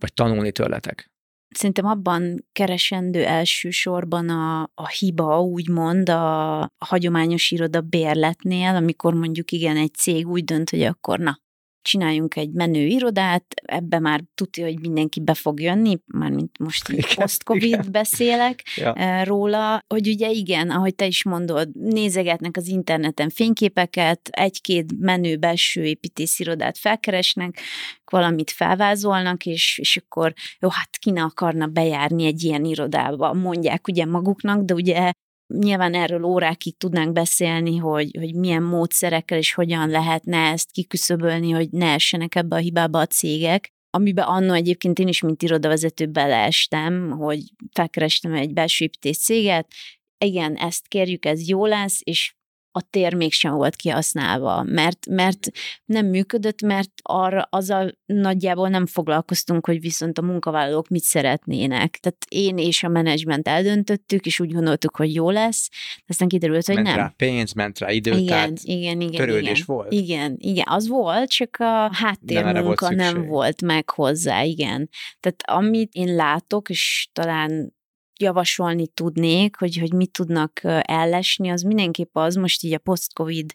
Vagy tanulni tőletek? Szerintem abban keresendő elsősorban a, a hiba, úgymond a, a hagyományos iroda bérletnél, amikor mondjuk igen, egy cég úgy dönt, hogy akkor na, csináljunk egy menő irodát, ebbe már tudja, hogy mindenki be fog jönni, mármint most Igen, post-covid igen. beszélek Ja. eh, róla, hogy ugye igen, ahogy te is mondod, nézegetnek az interneten fényképeket, egy-két menő belső építészirodát felkeresnek, valamit felvázolnak, és, és akkor jó, hát ki ne akarna bejárni egy ilyen irodába, mondják ugye maguknak, de ugye nyilván erről órákig tudnánk beszélni, hogy, hogy milyen módszerekkel és hogyan lehetne ezt kiküszöbölni, hogy ne essenek ebbe a hibába a cégek. Amiben annó egyébként én is, mint irodavezető beleestem, hogy felkerestem egy belső építés céget, igen, ezt kérjük, ez jó lesz, és a tér mégsem volt kihasználva, mert, mert nem működött, mert arra azzal nagyjából nem foglalkoztunk, hogy viszont a munkavállalók mit szeretnének. Tehát én és a menedzsment eldöntöttük, és úgy gondoltuk, hogy jó lesz, aztán kiderült, hogy ment nem. rá pénz, ment rá idő, Igen, tehát igen, igen. törődés igen. volt? Igen, igen, az volt, csak a Nem volt háttérmunka nem szükség. volt meg hozzá, igen. Tehát amit én látok, és talán javasolni tudnék, hogy, hogy mit tudnak ellesni, az mindenképp az most így a post-covid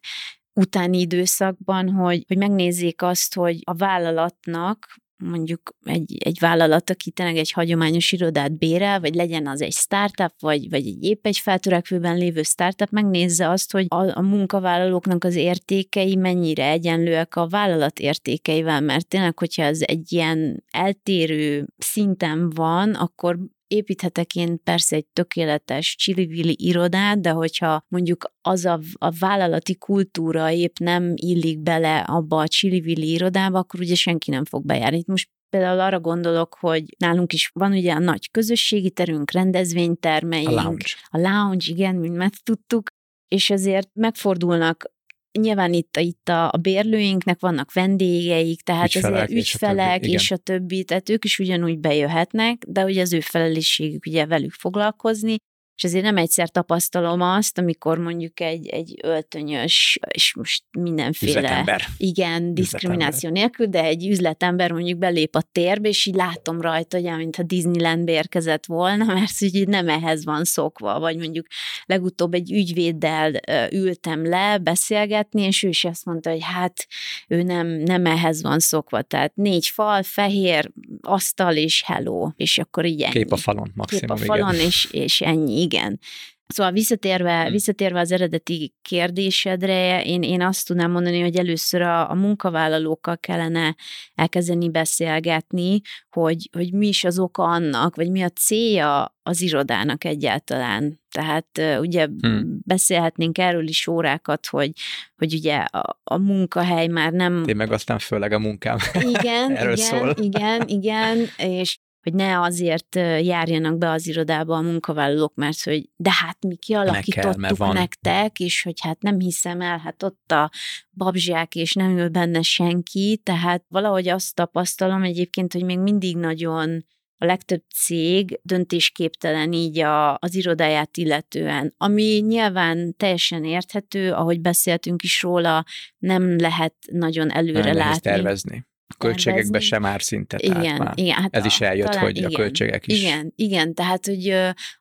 utáni időszakban, hogy, hogy megnézzék azt, hogy a vállalatnak mondjuk egy, egy vállalat, aki tényleg egy hagyományos irodát bérel, vagy legyen az egy startup, vagy, vagy egy épp egy feltörekvőben lévő startup, megnézze azt, hogy a, a munkavállalóknak az értékei mennyire egyenlőek a vállalat értékeivel, mert tényleg, hogyha ez egy ilyen eltérő szinten van, akkor építhetek én persze egy tökéletes csili irodát, de hogyha mondjuk az a, a vállalati kultúra épp nem illik bele abba a csili irodába, akkor ugye senki nem fog bejárni. Itt most például arra gondolok, hogy nálunk is van ugye a nagy közösségi terünk, rendezvénytermeink, A lounge. a lounge, igen, mint megtudtuk, és ezért megfordulnak Nyilván itt, itt a, a bérlőinknek vannak vendégeik, tehát Ügyfelek ezért és a többi, ügyfelek és a többi, tehát ők is ugyanúgy bejöhetnek, de ugye az ő felelősségük ugye velük foglalkozni, és azért nem egyszer tapasztalom azt, amikor mondjuk egy, egy öltönyös, és most mindenféle Üzletember. igen, diszkrimináció nélkül, de egy üzletember mondjuk belép a térbe, és így látom rajta, hogy mintha Disneylandbe érkezett volna, mert így nem ehhez van szokva, vagy mondjuk legutóbb egy ügyvéddel ültem le beszélgetni, és ő is azt mondta, hogy hát ő nem, nem ehhez van szokva, tehát négy fal, fehér, asztal és hello, és akkor így ennyi. Kép a falon maximum, Kép a falon, igen. és, és ennyi, igen. Szóval visszatérve, Hmm. visszatérve az eredeti kérdésedre, én, én azt tudnám mondani, hogy először a, a munkavállalókkal kellene elkezdeni beszélgetni, hogy, hogy mi is az oka annak, vagy mi a célja az irodának egyáltalán. Tehát ugye Hmm. beszélhetnénk erről is órákat, hogy, hogy ugye a, a munkahely már nem Én meg aztán főleg a munkám. igen, Erről igen, szól. igen, igen, és hogy ne azért járjanak be az irodába a munkavállalók, mert hogy de hát mi kialakítottuk mert van. nektek, és hogy hát nem hiszem el, hát ott a babzsák, és nem ül benne senki, tehát valahogy azt tapasztalom egyébként, hogy még mindig nagyon a legtöbb cég döntésképtelen így a, az irodáját illetően, ami nyilván teljesen érthető, ahogy beszéltünk is róla, nem lehet nagyon előre Nem látni. tervezni. A költségekbe sem már szinte. Igen, már. igen. Hát Ez is eljött, talán, hogy igen, a költségek is. Igen, igen, tehát hogy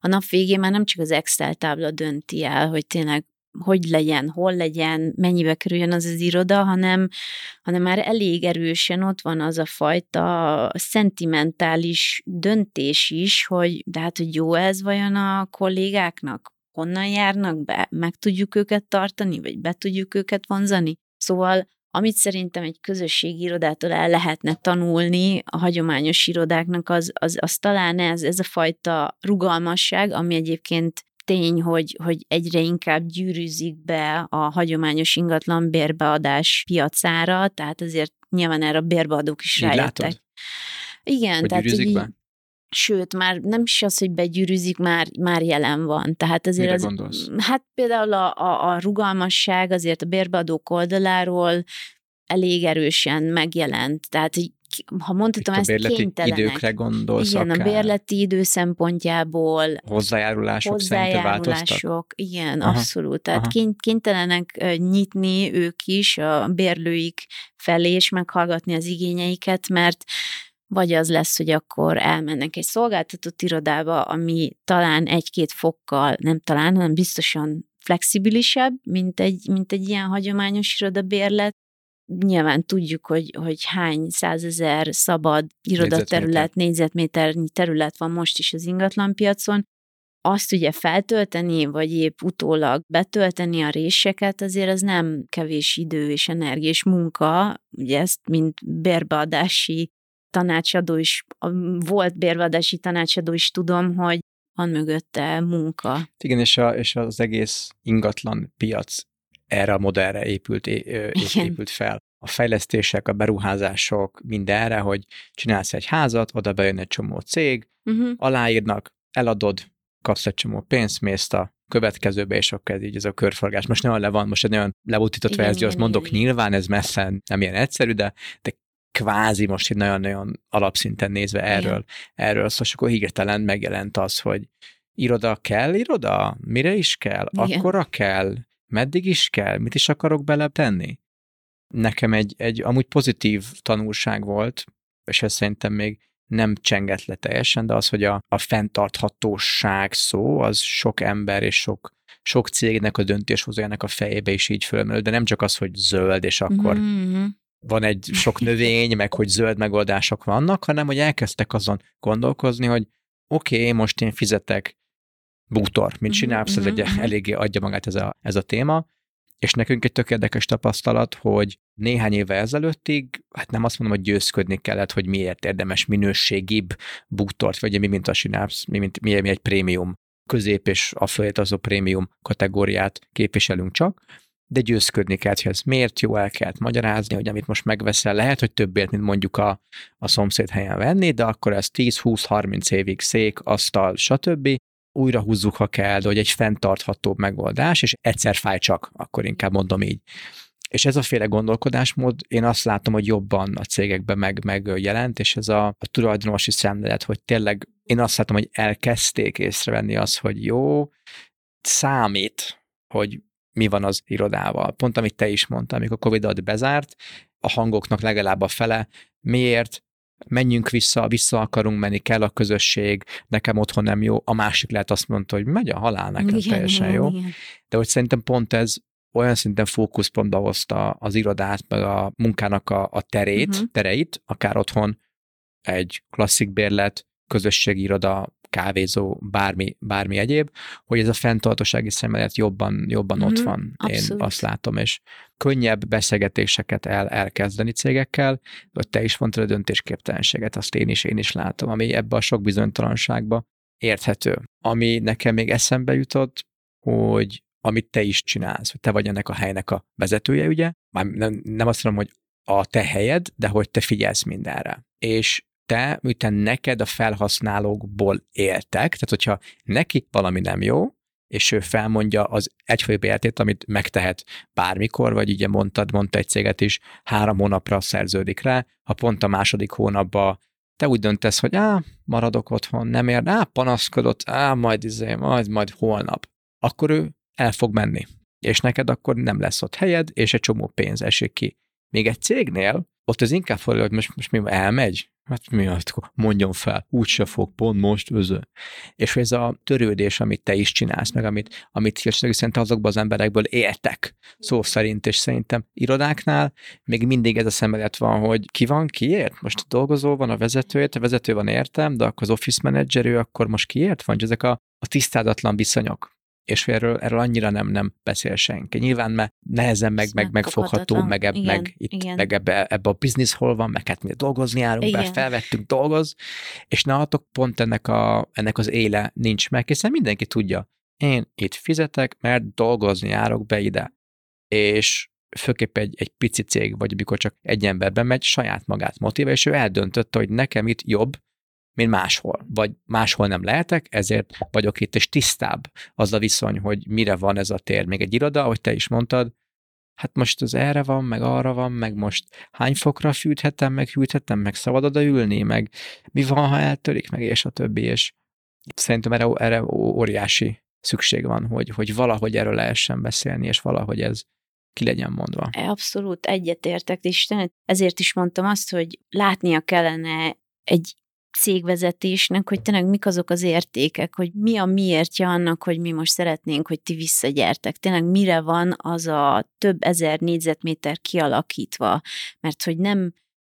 a nap végén már nem csak az Excel tábla dönti el, hogy tényleg hogy legyen, hol legyen, mennyibe kerüljön az az iroda, hanem, hanem már elég erősen ott van az a fajta szentimentális döntés is, hogy de hát, hogy jó ez vajon a kollégáknak? Honnan járnak be? Meg tudjuk őket tartani, vagy be tudjuk őket vonzani? Szóval amit szerintem egy közösségi irodától el lehetne tanulni a hagyományos irodáknak, az, az, az talán ez, ez a fajta rugalmasság, ami egyébként tény, hogy, hogy egyre inkább gyűrűzik be a hagyományos ingatlan bérbeadás piacára, tehát azért nyilván erre a bérbeadók is Így rájöttek. látod? Igen, Hogy tehát így, be? Sőt, már nem is az, hogy begyűrűzik, már, már jelen van. Tehát azért Mire az, gondolsz? Hát például a, a, a rugalmasság azért a bérbeadók oldaláról elég erősen megjelent. Tehát ha mondhatom ezt, kénytelenek. időkre gondolsz Igen, akár? a bérleti idő szempontjából Hozzájárulások hozzájárulások, igen, Aha, abszolút. Tehát aha. kény- kénytelenek nyitni ők is a bérlőik felé, és meghallgatni az igényeiket, mert vagy az lesz, hogy akkor elmennek egy szolgáltatott irodába, ami talán egy-két fokkal, nem talán, hanem biztosan flexibilisebb, mint egy, mint egy ilyen hagyományos irodabérlet. Nyilván tudjuk, hogy, hogy hány százezer szabad irodaterület, négyzetméternyi terület van most is az ingatlanpiacon. Azt ugye feltölteni, vagy épp utólag betölteni a réseket, azért az nem kevés idő és energia és munka. Ugye ezt, mint bérbeadási tanácsadó is, volt bérbeadási tanácsadó is tudom, hogy van mögötte munka. Igen, és, a, és az egész ingatlan piac erre a modellre épült, é, Igen. épült fel. A fejlesztések, a beruházások, mindenre, hogy csinálsz egy házat, oda bejön egy csomó cég, Uh-huh. aláírnak, eladod, kapsz egy csomó pénzt, mész a következőbe, és akkor ez így ez a körforgás. Most nagyon le van, most egy nagyon lebutított verzió, azt mondok, igen. nyilván ez messze nem ilyen egyszerű, de, de kvázi most egy nagyon-nagyon alapszinten nézve erről, erről szó, és akkor hirtelen megjelent az, hogy iroda kell, iroda? Mire is kell? Igen. Akkora kell? Meddig is kell? Mit is akarok bele tenni? Nekem egy, egy amúgy pozitív tanulság volt, és ez szerintem még nem csengett le teljesen, de az, hogy a, a fenntarthatóság szó, az sok ember és sok, sok cégnek a döntéshozójának a fejébe is így fölmerül, de nem csak az, hogy zöld, és akkor Uh-huh. Van egy sok növény, meg hogy zöld megoldások vannak, hanem hogy elkezdtek azon gondolkozni, hogy oké, okay, most én fizetek bútor, mint Mhm, csinálsz, ez egy mhm, mhm. eléggé adja magát ez a, ez a téma, és nekünk egy tök érdekes tapasztalat, hogy néhány éve ezelőttig, hát nem azt mondom, hogy győzködni kellett, hogy miért érdemes minőségibb bútort, vagy mi, mint a Synapse, mi, mint, mi, mi egy prémium közép és a fölött azok prémium kategóriát képviselünk csak, de győzködni kellett, hogy ez miért jó, el kellett magyarázni, hogy amit most megveszel, lehet, hogy többért, mint mondjuk a, a szomszéd helyen venni, de akkor ez 10-20-30 évig szék, asztal, stb. Újra húzzuk, ha kell, de hogy egy fenntarthatóbb megoldás, és egyszer fáj csak, akkor inkább mondom így. És ez a féle gondolkodásmód, én azt látom, hogy jobban a cégekben meg, megjelent, és ez a, a tulajdonosi szemlélet, hogy tényleg én azt látom, hogy elkezdték észrevenni azt, hogy jó, számít, hogy mi van az irodával. Pont amit te is mondtál, amikor Covid alatt bezárt, a hangoknak legalább a fele, miért, menjünk vissza, vissza akarunk menni, kell a közösség, nekem otthon nem jó, a másik lehet azt mondta, hogy megy a halál, nekem Igen, teljesen igen, jó. igen. De hogy szerintem pont ez olyan szinten fókuszpontba hozta az irodát, meg a munkának a, a terét, Mhm. tereit, akár otthon egy klasszik bérlet, közösségi iroda, kávézó, bármi, bármi egyéb, hogy ez a fenntartósági szemlélet jobban, jobban ott Mhm, van. Én abszolút. azt látom, és könnyebb beszélgetéseket el, elkezdeni cégekkel, hogy te is mondtad a döntésképtelenséget, azt én is, én is látom, ami ebbe a sok bizonytalanságba érthető. Ami nekem még eszembe jutott, hogy amit te is csinálsz, hogy te vagy ennek a helynek a vezetője, ugye? Már nem, nem azt mondom, hogy a te helyed, de hogy te figyelsz mindenre. És te, miután neked a felhasználókból éltek, tehát hogyha neki valami nem jó, és ő felmondja az egyfőbb értét, amit megtehet bármikor, vagy ugye mondtad, mondta egy céget is, három hónapra szerződik rá, ha pont a második hónapban te úgy döntesz, hogy á, maradok otthon, nem ér, á, panaszkodott, á, majd izé, majd, majd holnap. Akkor ő el fog menni. És neked akkor nem lesz ott helyed, és egy csomó pénz esik ki. Még egy cégnél, ott az inkább fordul, hogy most, most mi elmegy, Hát mi az, mondjon fel, úgyse fog, pont most özö. És ez a törődés, amit te is csinálsz, meg amit, amit szerint azokban az emberekből éltek, szó szerint, és szerintem irodáknál még mindig ez a szemelet van, hogy ki van, kiért? Most a dolgozó van, a vezetőért, a vezető van értem, de akkor az office manager, ő akkor most kiért van? Ezek a, a tisztádatlan viszonyok és erről, erről annyira nem, nem beszél senki. Nyilván mert nehezen meg, meg megfogható, meg, eb, igen, meg, itt, igen. meg ebbe, ebbe a business hol van, meg hát mi dolgozni járunk be, felvettünk dolgoz, és nálatok pont ennek, a, ennek az éle nincs meg, hiszen mindenki tudja, én itt fizetek, mert dolgozni járok be ide. És főképp egy, egy pici cég, vagy amikor csak egy emberben megy, saját magát motivál, és ő eldöntötte, hogy nekem itt jobb, mint máshol. Vagy máshol nem lehetek, ezért vagyok itt, és tisztább az a viszony, hogy mire van ez a tér. Még egy iroda, ahogy te is mondtad, hát most az erre van, meg arra van, meg most hány fokra fűthetem, meg hűthetem, meg szabad odaülni, meg mi van, ha eltörik, meg és a többi, és szerintem erre, erre óriási szükség van, hogy, hogy valahogy erről lehessen beszélni, és valahogy ez ki legyen mondva. Abszolút egyetértek, és ezért is mondtam azt, hogy látnia kellene egy cégvezetésnek, hogy tényleg mik azok az értékek, hogy mi a miértje annak, hogy mi most szeretnénk, hogy ti visszagyertek. Tényleg mire van az a több ezer négyzetméter kialakítva, mert hogy nem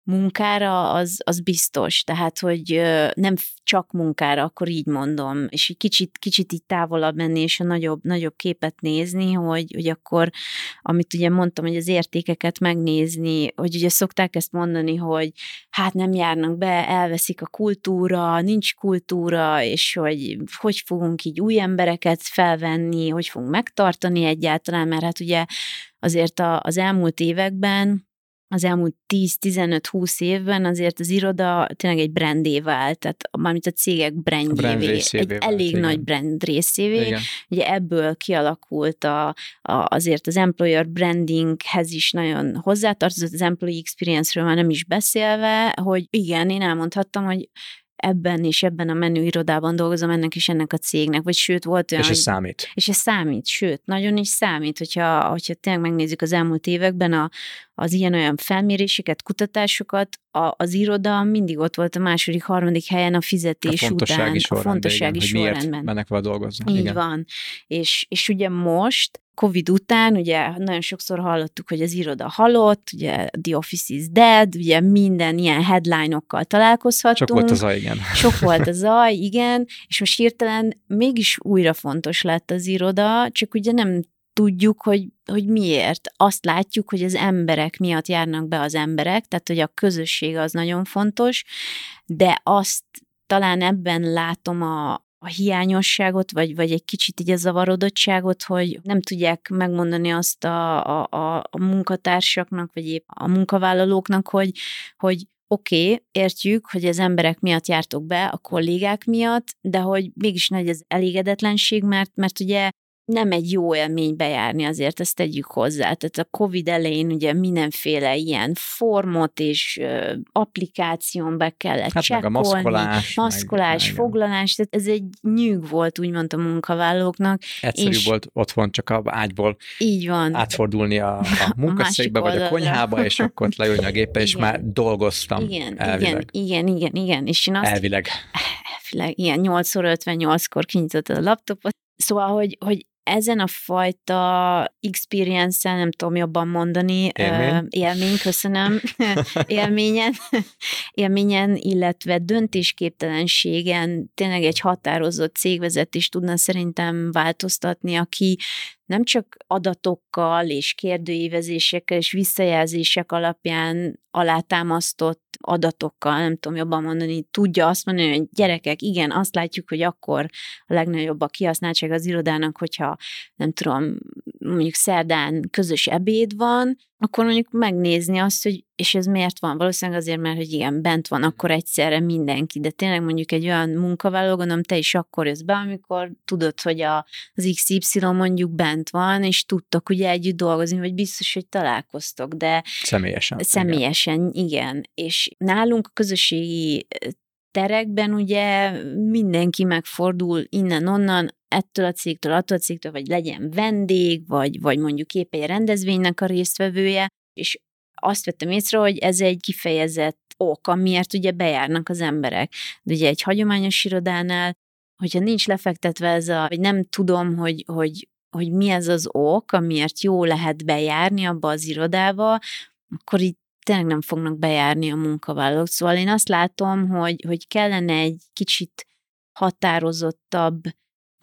munkára, az, az biztos. Tehát, hogy nem csak munkára, akkor így mondom, és egy kicsit, kicsit így távolabb menni, és a nagyobb, nagyobb képet nézni, hogy, hogy akkor, amit ugye mondtam, hogy az értékeket megnézni, hogy ugye szokták ezt mondani, hogy hát nem járnak be, elveszik a kultúra, nincs kultúra, és hogy hogy fogunk így új embereket felvenni, hogy fogunk megtartani egyáltalán, mert hát ugye azért a, az elmúlt években az elmúlt 10-15-20 évben azért az iroda tényleg egy brandé vált, tehát mármint a cégek brandjévé, brand egy vált, elég igen. nagy brand részévé. Igen. Ugye ebből kialakult a, a, azért az employer brandinghez is nagyon hozzátartozott, az employee experience-ről már nem is beszélve, hogy igen, én elmondhattam, hogy ebben és ebben a menü irodában dolgozom ennek és ennek a cégnek, vagy sőt volt olyan... És ez hogy, számít. És ez számít, sőt, nagyon is számít, hogyha, hogyha tényleg megnézzük az elmúlt években a, az ilyen-olyan felméréseket, kutatásokat, a, az iroda mindig ott volt a második, harmadik helyen a fizetés a után, a fontossági sorrendben. mennek vele dolgozni. Így igen. van. És, és ugye most Covid után, ugye nagyon sokszor hallottuk, hogy az iroda halott, ugye The Office is dead, ugye minden ilyen headline-okkal találkozhattunk. Sok volt a zaj, igen. Sok volt a zaj, igen, és most hirtelen mégis újra fontos lett az iroda, csak ugye nem tudjuk, hogy, hogy miért. Azt látjuk, hogy az emberek miatt járnak be az emberek, tehát hogy a közösség az nagyon fontos, de azt talán ebben látom a, a hiányosságot, vagy, vagy egy kicsit így a zavarodottságot, hogy nem tudják megmondani azt a, a, a, a munkatársaknak, vagy épp a munkavállalóknak, hogy, hogy oké, okay, értjük, hogy az emberek miatt jártok be, a kollégák miatt, de hogy mégis nagy az elégedetlenség, mert, mert ugye nem egy jó élmény bejárni, azért ezt tegyük hozzá. Tehát a COVID elején ugye mindenféle ilyen formot és applikáción be kellett hát csekkolni. Meg a maszkolás. Maszkolás, meg, foglalás, tehát ez egy nyűg volt úgymond a munkavállalóknak. Egyszerű és volt otthon csak a ágyból így van. átfordulni a, a munkaszékbe vagy a konyhába, és akkor leülni a gépbe, és már dolgoztam igen, elvileg. Igen, igen, igen, igen. És én azt, elvileg. Elvileg, ilyen 8x58-kor kinyitottad a laptopot, Szóval, hogy, hogy ezen a fajta experience nem tudom jobban mondani, élmény, élmény köszönöm, élményen, élményen, illetve döntésképtelenségen tényleg egy határozott cégvezetés tudna szerintem változtatni, aki nem csak adatokkal és kérdőívezésekkel és visszajelzések alapján alátámasztott adatokkal, nem tudom jobban mondani, tudja azt mondani, hogy gyerekek, igen, azt látjuk, hogy akkor a legnagyobb a kihasználtság az irodának, hogyha nem tudom, mondjuk szerdán közös ebéd van, akkor mondjuk megnézni azt, hogy és ez miért van? Valószínűleg azért, mert hogy igen, bent van akkor egyszerre mindenki, de tényleg mondjuk egy olyan munkavállaló, gondolom te is akkor jössz be, amikor tudod, hogy a, az XY mondjuk bent van, és tudtok ugye együtt dolgozni, vagy biztos, hogy találkoztok, de személyesen. Személyesen, igen. igen. És nálunk a közösségi terekben ugye mindenki megfordul innen-onnan, ettől a cégtől, attól a cégtől, vagy legyen vendég, vagy, vagy mondjuk épp egy rendezvénynek a résztvevője, és azt vettem észre, hogy ez egy kifejezett ok, amiért ugye bejárnak az emberek. De ugye egy hagyományos irodánál, hogyha nincs lefektetve ez a, vagy nem tudom, hogy, hogy, hogy mi ez az ok, amiért jó lehet bejárni abba az irodába, akkor itt tényleg nem fognak bejárni a munkavállalók. Szóval én azt látom, hogy, hogy kellene egy kicsit határozottabb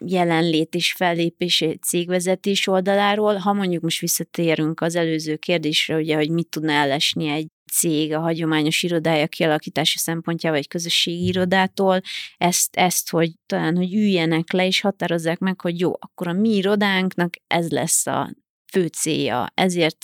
jelenlét és fellépés cégvezetés oldaláról. Ha mondjuk most visszatérünk az előző kérdésre, ugye, hogy mit tudna ellesni egy cég a hagyományos irodája kialakítása szempontjával, egy közösségi irodától, ezt, ezt, hogy talán, hogy üljenek le és határozzák meg, hogy jó, akkor a mi irodánknak ez lesz a fő célja, ezért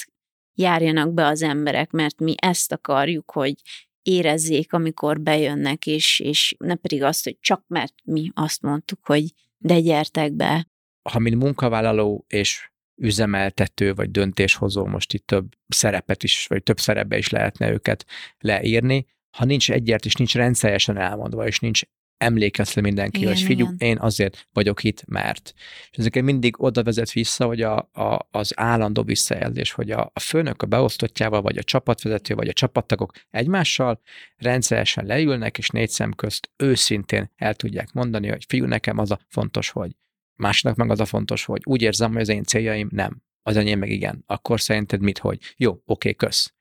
járjanak be az emberek, mert mi ezt akarjuk, hogy érezzék, amikor bejönnek, és, és ne pedig azt, hogy csak mert mi azt mondtuk, hogy de gyertek be. Ha mint munkavállaló és üzemeltető vagy döntéshozó, most itt több szerepet is, vagy több szerepbe is lehetne őket leírni, ha nincs egyért, és nincs rendszeresen elmondva, és nincs emlékeztetve mindenki, igen, hogy figyelj, én azért vagyok itt, mert. És ezeket mindig oda vezet vissza, hogy a, a, az állandó visszajelzés, hogy a, a főnök a beosztottjával, vagy a csapatvezető, vagy a csapattagok egymással rendszeresen leülnek, és négy szem közt őszintén el tudják mondani, hogy fiú, nekem az a fontos, hogy másnak meg az a fontos, hogy úgy érzem, hogy az én céljaim nem, az enyém meg igen. Akkor szerinted mit, hogy jó, oké, kösz.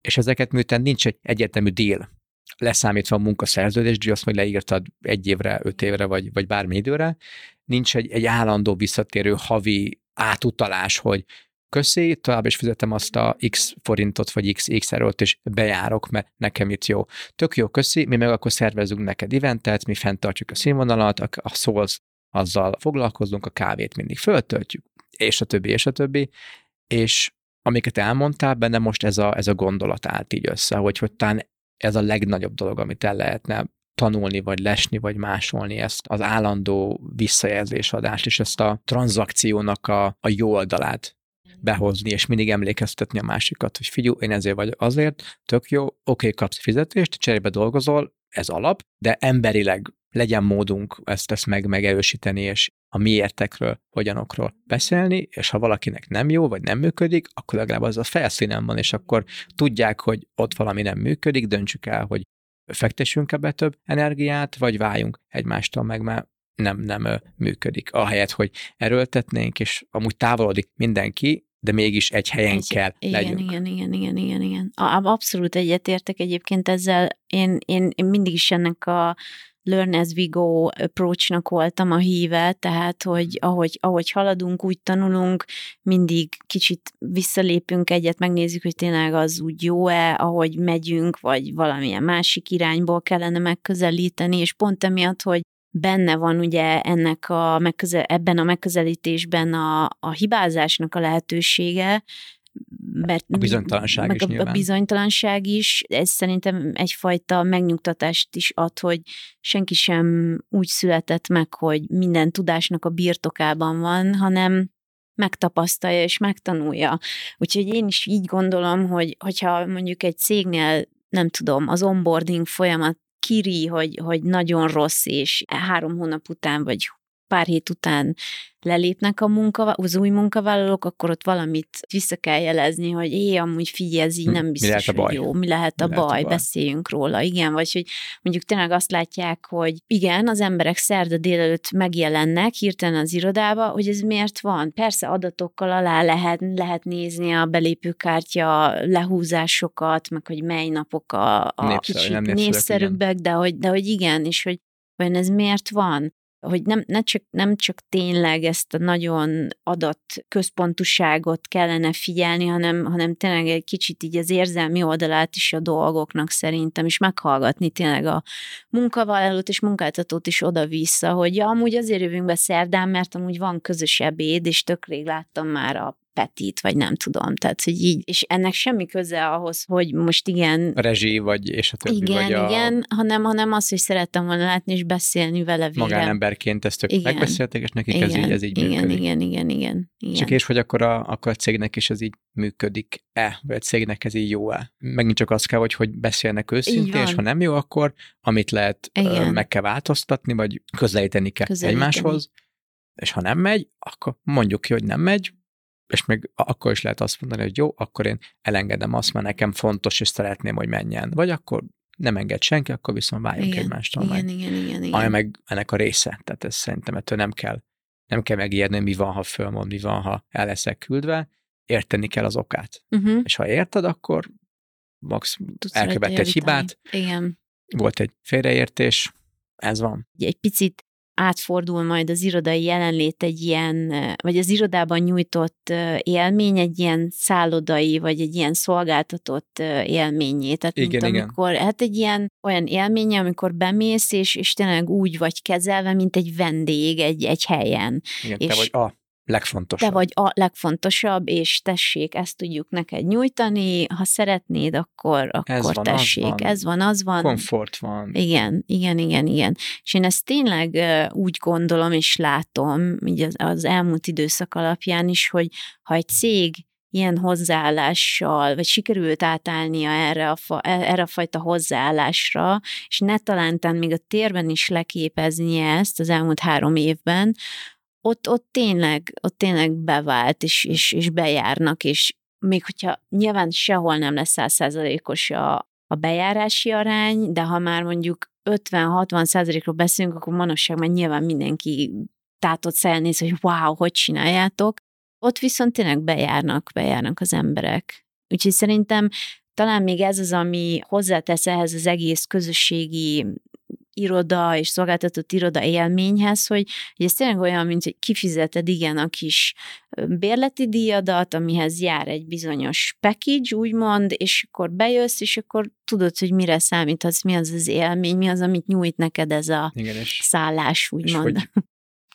És ezeket miután nincs egy egyértelmű deal, leszámítva a munkaszerződést, azt majd leírtad egy évre, öt évre, vagy, vagy bármi időre, nincs egy, egy állandó visszatérő havi átutalás, hogy köszi, tovább is fizetem azt a x forintot, vagy x, x erőt, és bejárok, mert nekem itt jó. Tök jó, köszi, mi meg akkor szervezünk neked eventet, mi fenntartjuk a színvonalat, a, a szólsz, azzal foglalkozunk, a kávét mindig föltöltjük, és a többi, és a többi, és amiket elmondtál, benne most ez a, ez a gondolat állt így össze, hogy, hogy talán ez a legnagyobb dolog, amit el lehetne tanulni, vagy lesni, vagy másolni ezt az állandó visszajelzésadást, és ezt a tranzakciónak a, a jó oldalát behozni, és mindig emlékeztetni a másikat, hogy figyelj, én ezért vagy azért, tök jó, oké, okay, kapsz fizetést, cserébe dolgozol, ez alap, de emberileg legyen módunk ezt, ezt meg megerősíteni, és a miértekről, hogyanokról beszélni, és ha valakinek nem jó, vagy nem működik, akkor legalább az a felszínen van, és akkor tudják, hogy ott valami nem működik, döntsük el, hogy fektessünk ebbe több energiát, vagy váljunk egymástól meg, mert nem, nem működik. Ahelyett, hogy erőltetnénk, és amúgy távolodik mindenki, de mégis egy helyen egy, kell igen, legyünk. Igen, igen, igen, igen, igen. Abszolút egyetértek egyébként ezzel. Én, én, én mindig is ennek a learn as we go approachnak voltam a híve, tehát hogy ahogy, ahogy haladunk, úgy tanulunk, mindig kicsit visszalépünk egyet, megnézzük, hogy tényleg az úgy jó-e, ahogy megyünk, vagy valamilyen másik irányból kellene megközelíteni, és pont emiatt, hogy benne van ugye ennek a megközel, ebben a megközelítésben a, a hibázásnak a lehetősége, mert a bizonytalanság meg is a, nyilván. a bizonytalanság is, ez szerintem egyfajta megnyugtatást is ad, hogy senki sem úgy született meg, hogy minden tudásnak a birtokában van, hanem megtapasztalja és megtanulja. Úgyhogy én is így gondolom, hogy hogyha mondjuk egy cégnél nem tudom, az onboarding folyamat kiri, hogy, hogy nagyon rossz, és három hónap után, vagy pár hét után lelépnek a munka, az új munkavállalók, akkor ott valamit vissza kell jelezni, hogy é, amúgy figyelj, ez így hm, nem biztos, hogy jó, mi lehet a, mi baj? lehet a baj, beszéljünk róla, igen, vagy hogy mondjuk tényleg azt látják, hogy igen, az emberek szerda délelőtt megjelennek hirtelen az irodába, hogy ez miért van. Persze adatokkal alá lehet, lehet nézni a belépőkártya lehúzásokat, meg hogy mely napok a, a Népszerű, kicsit népszerűbbek, de hogy, de hogy igen, és hogy vajon ez miért van? Hogy nem, ne csak, nem csak tényleg ezt a nagyon adat központuságot kellene figyelni, hanem, hanem tényleg egy kicsit így az érzelmi oldalát is a dolgoknak szerintem, és meghallgatni tényleg a munkavállalót és munkáltatót is oda-vissza, hogy ja, amúgy azért jövünk be szerdán, mert amúgy van közös ebéd, és tök rég láttam már a Petit, vagy nem tudom. Tehát, hogy így, és ennek semmi köze ahhoz, hogy most igen... A rezsi, vagy és a többi, igen, vagy a... igen, hanem, hanem az, hogy szerettem volna látni és beszélni vele végre. Magánemberként ezt tök Igen. megbeszélték, és nekik igen, ez így, ez így igen, működik. igen, igen, igen, igen. Csak és hogy akkor a, akkor a cégnek is ez így működik-e, vagy a cégnek ez így jó-e? Megint csak az kell, hogy, hogy beszélnek őszintén, és ha nem jó, akkor amit lehet, Igen. meg kell változtatni, vagy közelíteni kell Közelíteni. egymáshoz, és ha nem megy, akkor mondjuk ki, hogy nem megy, és még akkor is lehet azt mondani, hogy jó, akkor én elengedem azt, mert nekem fontos, és szeretném, hogy menjen. Vagy akkor nem enged senki, akkor viszont váljunk igen, egymástól igen, meg. igen, igen, igen. Ami meg ennek a része. Tehát ez szerintem ettől nem kell, nem kell megijedni, mi van, ha fölmond, mi van, ha el leszek küldve. Érteni kell az okát. Uh-huh. És ha érted, akkor max Tudsz rajta egy hibát. Igen. volt egy félreértés, ez van. egy picit átfordul majd az irodai jelenlét egy ilyen, vagy az irodában nyújtott élmény egy ilyen szállodai, vagy egy ilyen szolgáltatott élményé. Tehát Igen, mint igen. amikor, hát egy ilyen olyan élmény, amikor bemész, és, és tényleg úgy vagy kezelve, mint egy vendég egy, egy helyen. Igen, te És- vagy a legfontosabb. Te vagy a legfontosabb, és tessék, ezt tudjuk neked nyújtani, ha szeretnéd, akkor, Ez akkor van, az tessék. van. Ez van, az van. Komfort van. Igen, igen, igen, igen. És én ezt tényleg úgy gondolom és látom, így az, az elmúlt időszak alapján is, hogy ha egy cég ilyen hozzáállással, vagy sikerült átállnia erre a, fa, erre a fajta hozzáállásra, és ne talántán még a térben is leképeznie ezt az elmúlt három évben, ott, ott tényleg, ott tényleg bevált, és, és, és bejárnak, és még hogyha nyilván sehol nem lesz százszázalékos a, a bejárási arány, de ha már mondjuk 50-60 százalékról beszélünk, akkor manapság már nyilván mindenki tátott száján néz, hogy wow, hogy csináljátok. Ott viszont tényleg bejárnak, bejárnak az emberek. Úgyhogy szerintem talán még ez az, ami hozzátesz ehhez az egész közösségi iroda és szolgáltatott iroda élményhez, hogy, hogy ez tényleg olyan, mint hogy kifizeted igen a kis bérleti díjadat, amihez jár egy bizonyos package, úgymond, és akkor bejössz, és akkor tudod, hogy mire számíthatsz, mi az az élmény, mi az, amit nyújt neked ez a Igen, és, szállás, és úgymond. hogy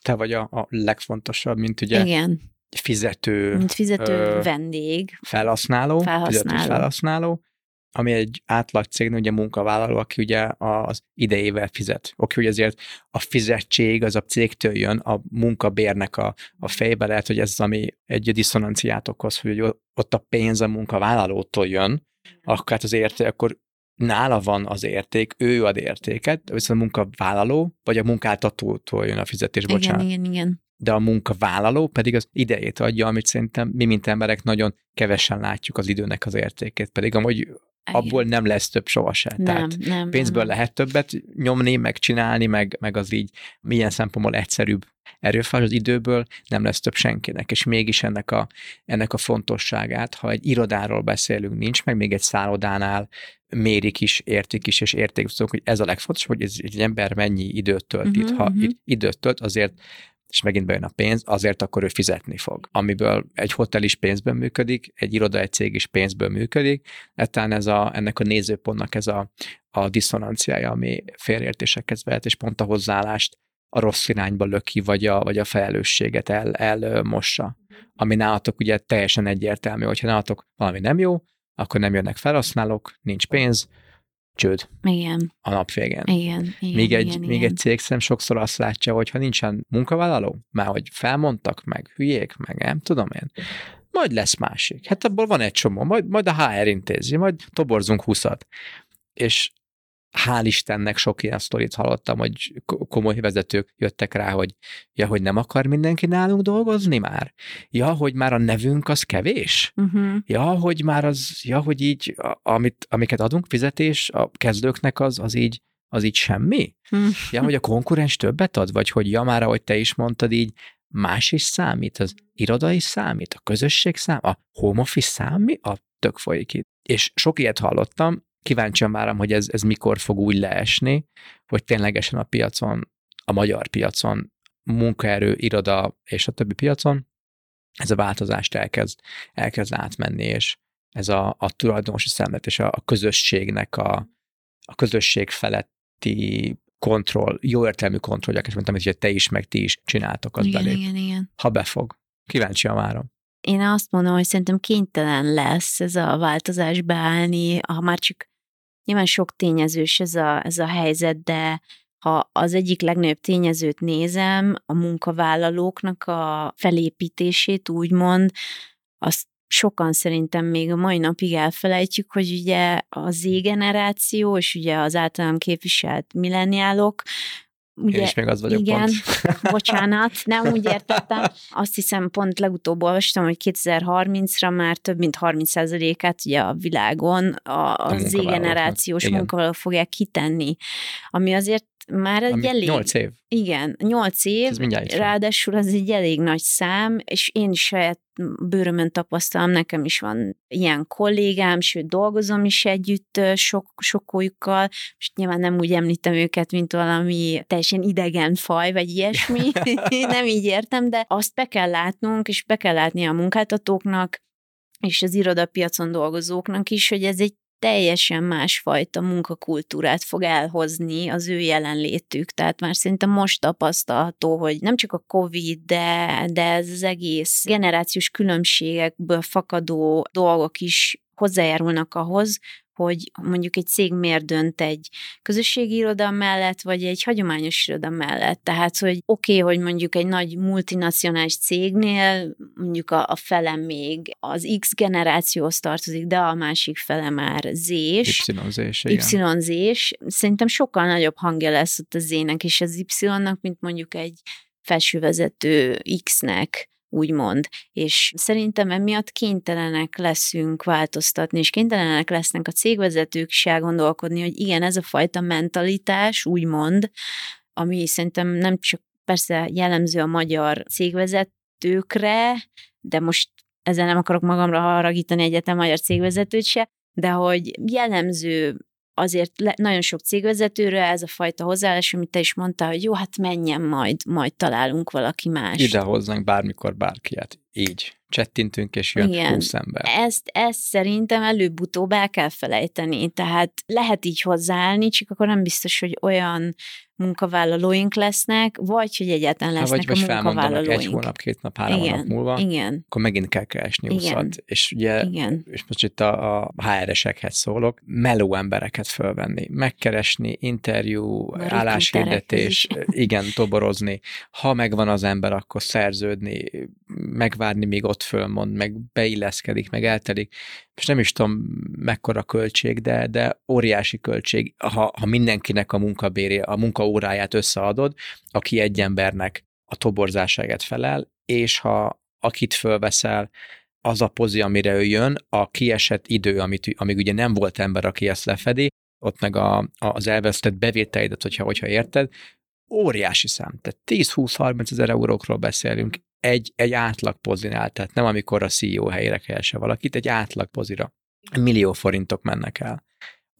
te vagy a, a legfontosabb, mint ugye Igen, fizető mint fizető ö, vendég. felhasználó, Felhasználó. fizető felhasználó, ami egy átlag cégnél ugye munkavállaló, aki ugye az idejével fizet. Oké, hogy azért a fizetség az a cégtől jön, a munkabérnek a, a fejbe lehet, hogy ez az, ami egy diszonanciát okoz, hogy ott a pénz a munkavállalótól jön, akkor hát az érték, akkor nála van az érték, ő ad értéket, viszont a munkavállaló, vagy a munkáltatótól jön a fizetés, bocsánat Igen, igen, igen. De a munkavállaló pedig az idejét adja, amit szerintem mi, mint emberek nagyon kevesen látjuk az időnek az értékét, pedig amúgy abból nem lesz több sohasem. nem, Tehát nem, pénzből nem. lehet többet nyomni, meg csinálni, meg, meg az így milyen szempontból egyszerűbb erőfás az időből nem lesz több senkinek, és mégis ennek a, ennek a fontosságát, ha egy irodáról beszélünk, nincs meg, még egy szállodánál mérik is, értik is, és értékszók, hogy ez a legfontosabb, hogy ez egy ember mennyi időt tölt Mhm, itt. Ha mhm. itt időt tölt, azért és megint bejön a pénz, azért akkor ő fizetni fog. Amiből egy hotel is pénzből működik, egy iroda, egy cég is pénzből működik, ettán ez a, ennek a nézőpontnak ez a, a diszonanciája, ami félreértésekhez vehet, és pont a hozzáállást a rossz irányba löki, vagy a, vagy a felelősséget el, elmossa. Ami nálatok ugye teljesen egyértelmű, hogyha nálatok valami nem jó, akkor nem jönnek felhasználók, nincs pénz, csőd Igen, a nap végén. igen, igen. Még egy, igen, még igen. egy cég szerintem sokszor azt látja, hogy ha nincsen munkavállaló, már hogy felmondtak, meg hülyék, meg nem tudom én, majd lesz másik. Hát abból van egy csomó, majd, majd a HR intézi, majd toborzunk húszat. És hál' Istennek sok ilyen sztorit hallottam, hogy ko- komoly vezetők jöttek rá, hogy ja, hogy nem akar mindenki nálunk dolgozni már? Ja, hogy már a nevünk az kevés? Uh-huh. Ja, hogy már az, ja, hogy így, amit, amiket adunk fizetés a kezdőknek az, az így, az így semmi? Ja, hogy a konkurens többet ad? Vagy hogy ja, már ahogy te is mondtad így, más is számít, az iroda is számít, a közösség számít, a home office számít, a tök folyik itt. És sok ilyet hallottam, kíváncsian várom, hogy ez, ez mikor fog úgy leesni, hogy ténylegesen a piacon, a magyar piacon, munkaerő, iroda és a többi piacon ez a változást elkezd, elkezd átmenni, és ez a, a tulajdonosi szemlet és a, a közösségnek a, a közösség feletti kontroll, jó értelmű kontrollják, és mondtam, hogy te is, meg ti is csináltok, az igen, belép. igen, igen. Ha befog. Kíváncsian várom. én azt mondom, hogy szerintem kénytelen lesz ez a változás beállni, ha már csak nyilván sok tényezős ez a, ez a helyzet, de ha az egyik legnagyobb tényezőt nézem, a munkavállalóknak a felépítését úgymond, azt sokan szerintem még a mai napig elfelejtjük, hogy ugye a Z-generáció, és ugye az általam képviselt milleniálok, Ugye, Én is még az vagyok igen, pont. bocsánat, nem úgy értettem. Azt hiszem, pont legutóbb olvastam, hogy 2030-ra már több mint 30%-át ugye a világon a, a, a Z-generációs munkavállalók fogják kitenni, ami azért már egy elég... 8 év. Igen, 8 év, ráadásul az egy elég nagy szám, és én is saját bőrömön tapasztalom, nekem is van ilyen kollégám, sőt dolgozom is együtt sok, sokójukkal, most nyilván nem úgy említem őket, mint valami teljesen idegen faj, vagy ilyesmi, nem így értem, de azt be kell látnunk, és be kell látni a munkáltatóknak, és az irodapiacon dolgozóknak is, hogy ez egy teljesen másfajta munkakultúrát fog elhozni az ő jelenlétük. Tehát már szerintem most tapasztalható, hogy nem csak a COVID, de, de ez az egész generációs különbségekből fakadó dolgok is hozzájárulnak ahhoz, hogy mondjuk egy cég miért dönt egy közösségi iroda mellett, vagy egy hagyományos iroda mellett. Tehát, hogy oké, okay, hogy mondjuk egy nagy multinacionális cégnél mondjuk a, a fele még az X generációhoz tartozik, de a másik fele már Z-s. Y-zés, Y-zés. Szerintem sokkal nagyobb hangja lesz ott a Z-nek és az Y-nak, mint mondjuk egy felsővezető X-nek úgymond. És szerintem emiatt kénytelenek leszünk változtatni, és kénytelenek lesznek a cégvezetők is elgondolkodni, hogy igen, ez a fajta mentalitás, úgymond, ami szerintem nem csak persze jellemző a magyar cégvezetőkre, de most ezzel nem akarok magamra haragítani egyetem magyar cégvezetőt se, de hogy jellemző azért le, nagyon sok cégvezetőre ez a fajta hozzáállás, amit te is mondtál, hogy jó, hát menjen majd, majd találunk valaki más. Ide hozzánk bármikor bárkiet. Így. Csettintünk, és jön Igen. 20 ember. Ezt, ezt szerintem előbb-utóbb el kell felejteni. Tehát lehet így hozzáállni, csak akkor nem biztos, hogy olyan munkavállalóink lesznek, vagy hogy egyáltalán lesznek vagy, a munkavállalóink. egy hónap, két nap, három igen, hónap múlva, igen. akkor megint kell keresni úszat. És ugye, igen. és most itt a, a HR-esekhez szólok, meló embereket fölvenni, megkeresni, interjú, álláshirdetés, igen, toborozni. Ha megvan az ember, akkor szerződni, megvárni, míg ott fölmond, meg beilleszkedik, meg eltelik. És nem is tudom, mekkora költség, de, de óriási költség, ha, ha mindenkinek a munkabéré, a munkaóráját összeadod, aki egy embernek a toborzáságet felel, és ha akit fölveszel, az a pozi, amire ő jön, a kiesett idő, amit, amíg ugye nem volt ember, aki ezt lefedi, ott meg a, az elvesztett bevételeidet, hogyha, hogyha érted, óriási szám. Tehát 10-20-30 ezer eurókról beszélünk egy, egy átlag pozinál, tehát nem amikor a CEO helyére keresel valakit, egy átlag pozira. Millió forintok mennek el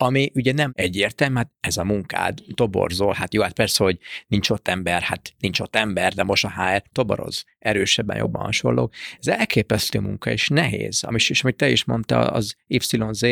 ami ugye nem egyértelmű, hát ez a munkád, toborzol, hát jó, hát persze, hogy nincs ott ember, hát nincs ott ember, de most a HR toboroz, erősebben, jobban hasonló. Ez elképesztő munka, és nehéz. Ami, és amit te is mondta, az YZ,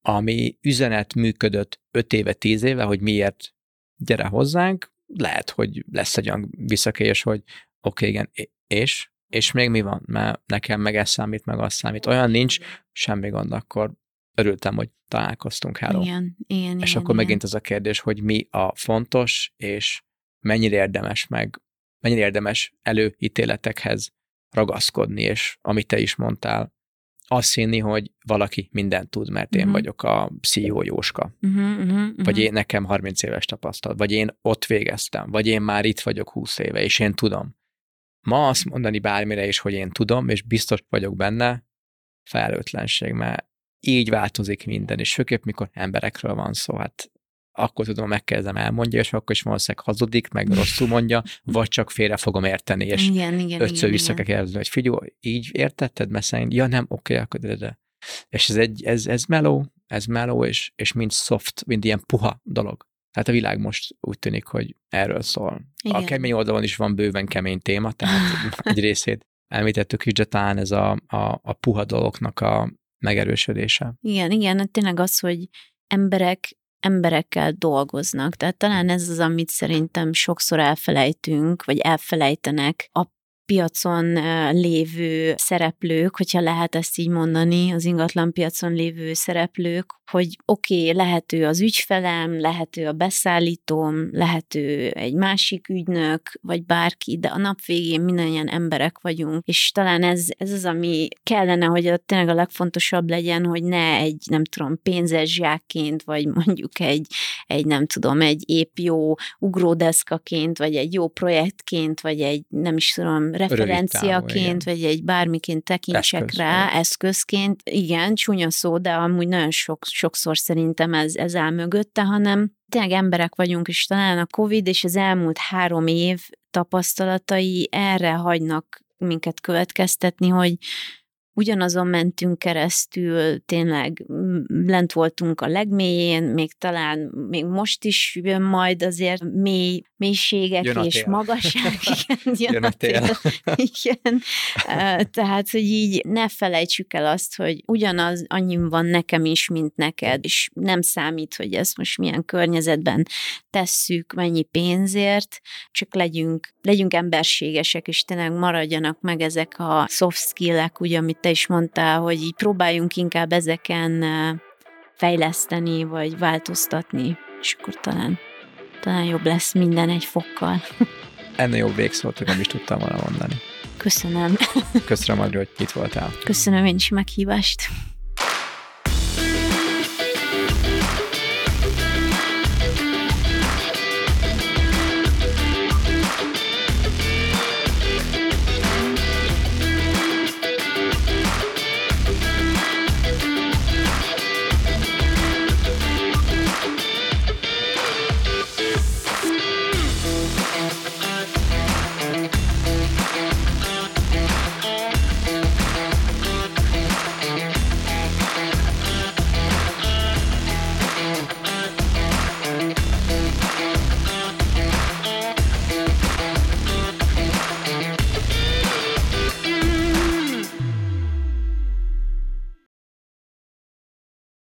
ami üzenet működött 5 éve, 10 éve, hogy miért gyere hozzánk, lehet, hogy lesz egy olyan visszakés, hogy oké, okay, igen, és? És még mi van? Mert nekem meg ez számít, meg az számít. Olyan nincs, semmi gond, akkor örültem, hogy találkoztunk, hello. Igen, igen, És igen, akkor igen. megint az a kérdés, hogy mi a fontos, és mennyire érdemes meg, mennyire érdemes előítéletekhez ragaszkodni, és amit te is mondtál, azt hinni, hogy valaki mindent tud, mert én uh-huh. vagyok a CEO Jóska. Uh-huh, uh-huh, uh-huh. Vagy én nekem 30 éves tapasztalat, vagy én ott végeztem, vagy én már itt vagyok 20 éve, és én tudom. Ma azt mondani bármire is, hogy én tudom, és biztos vagyok benne, felelőtlenség, mert így változik minden, és főképp mikor emberekről van szó, hát akkor tudom, megkezdem elmondja, és akkor is valószínűleg hazudik, meg rosszul mondja, vagy csak félre fogom érteni, és igen, igen, ötször vissza kell kérdezni, hogy figyelj, így értetted, mert szerint, ja nem, oké, akkor de, de. És ez, egy, ez, ez meló, ez meló, és, és mind soft, mind ilyen puha dolog. Tehát a világ most úgy tűnik, hogy erről szól. Igen. A kemény oldalon is van bőven kemény téma, tehát egy részét említettük is, de talán ez a, a, a puha dolognak a megerősödése. Igen, igen, hát tényleg az, hogy emberek emberekkel dolgoznak. Tehát talán ez az, amit szerintem sokszor elfelejtünk, vagy elfelejtenek a piacon lévő szereplők, hogyha lehet ezt így mondani, az ingatlan piacon lévő szereplők, hogy oké, okay, lehető az ügyfelem, lehető a beszállítóm, lehető egy másik ügynök, vagy bárki, de a nap végén mindannyian emberek vagyunk, és talán ez, ez az, ami kellene, hogy a, tényleg a legfontosabb legyen, hogy ne egy, nem tudom, pénzes zsákként, vagy mondjuk egy, egy nem tudom, egy épp jó ugródeszkaként, vagy egy jó projektként, vagy egy nem is tudom, referenciaként, távol, vagy egy bármiként tekintsek Eszköz, rá, vagy. eszközként. Igen, csúnya szó, de amúgy nagyon sok, sokszor szerintem ez, ez áll mögötte, hanem tényleg emberek vagyunk, és talán a COVID és az elmúlt három év tapasztalatai erre hagynak minket következtetni, hogy ugyanazon mentünk keresztül, tényleg lent voltunk a legmélyén, még talán még most is jön majd azért mély, mélységek jön és magasság. Igen, jön, jön a tél. Igen. Tehát, hogy így ne felejtsük el azt, hogy ugyanaz annyi van nekem is, mint neked, és nem számít, hogy ezt most milyen környezetben tesszük, mennyi pénzért, csak legyünk, legyünk emberségesek, és tényleg maradjanak meg ezek a soft skill-ek, ugye, amit te is mondtál, hogy így próbáljunk inkább ezeken fejleszteni, vagy változtatni, és akkor talán, talán jobb lesz minden egy fokkal. Ennél jobb végszót, hogy nem is tudtam volna mondani. Köszönöm. Köszönöm, Adri, hogy itt voltál. Köszönöm én is meghívást.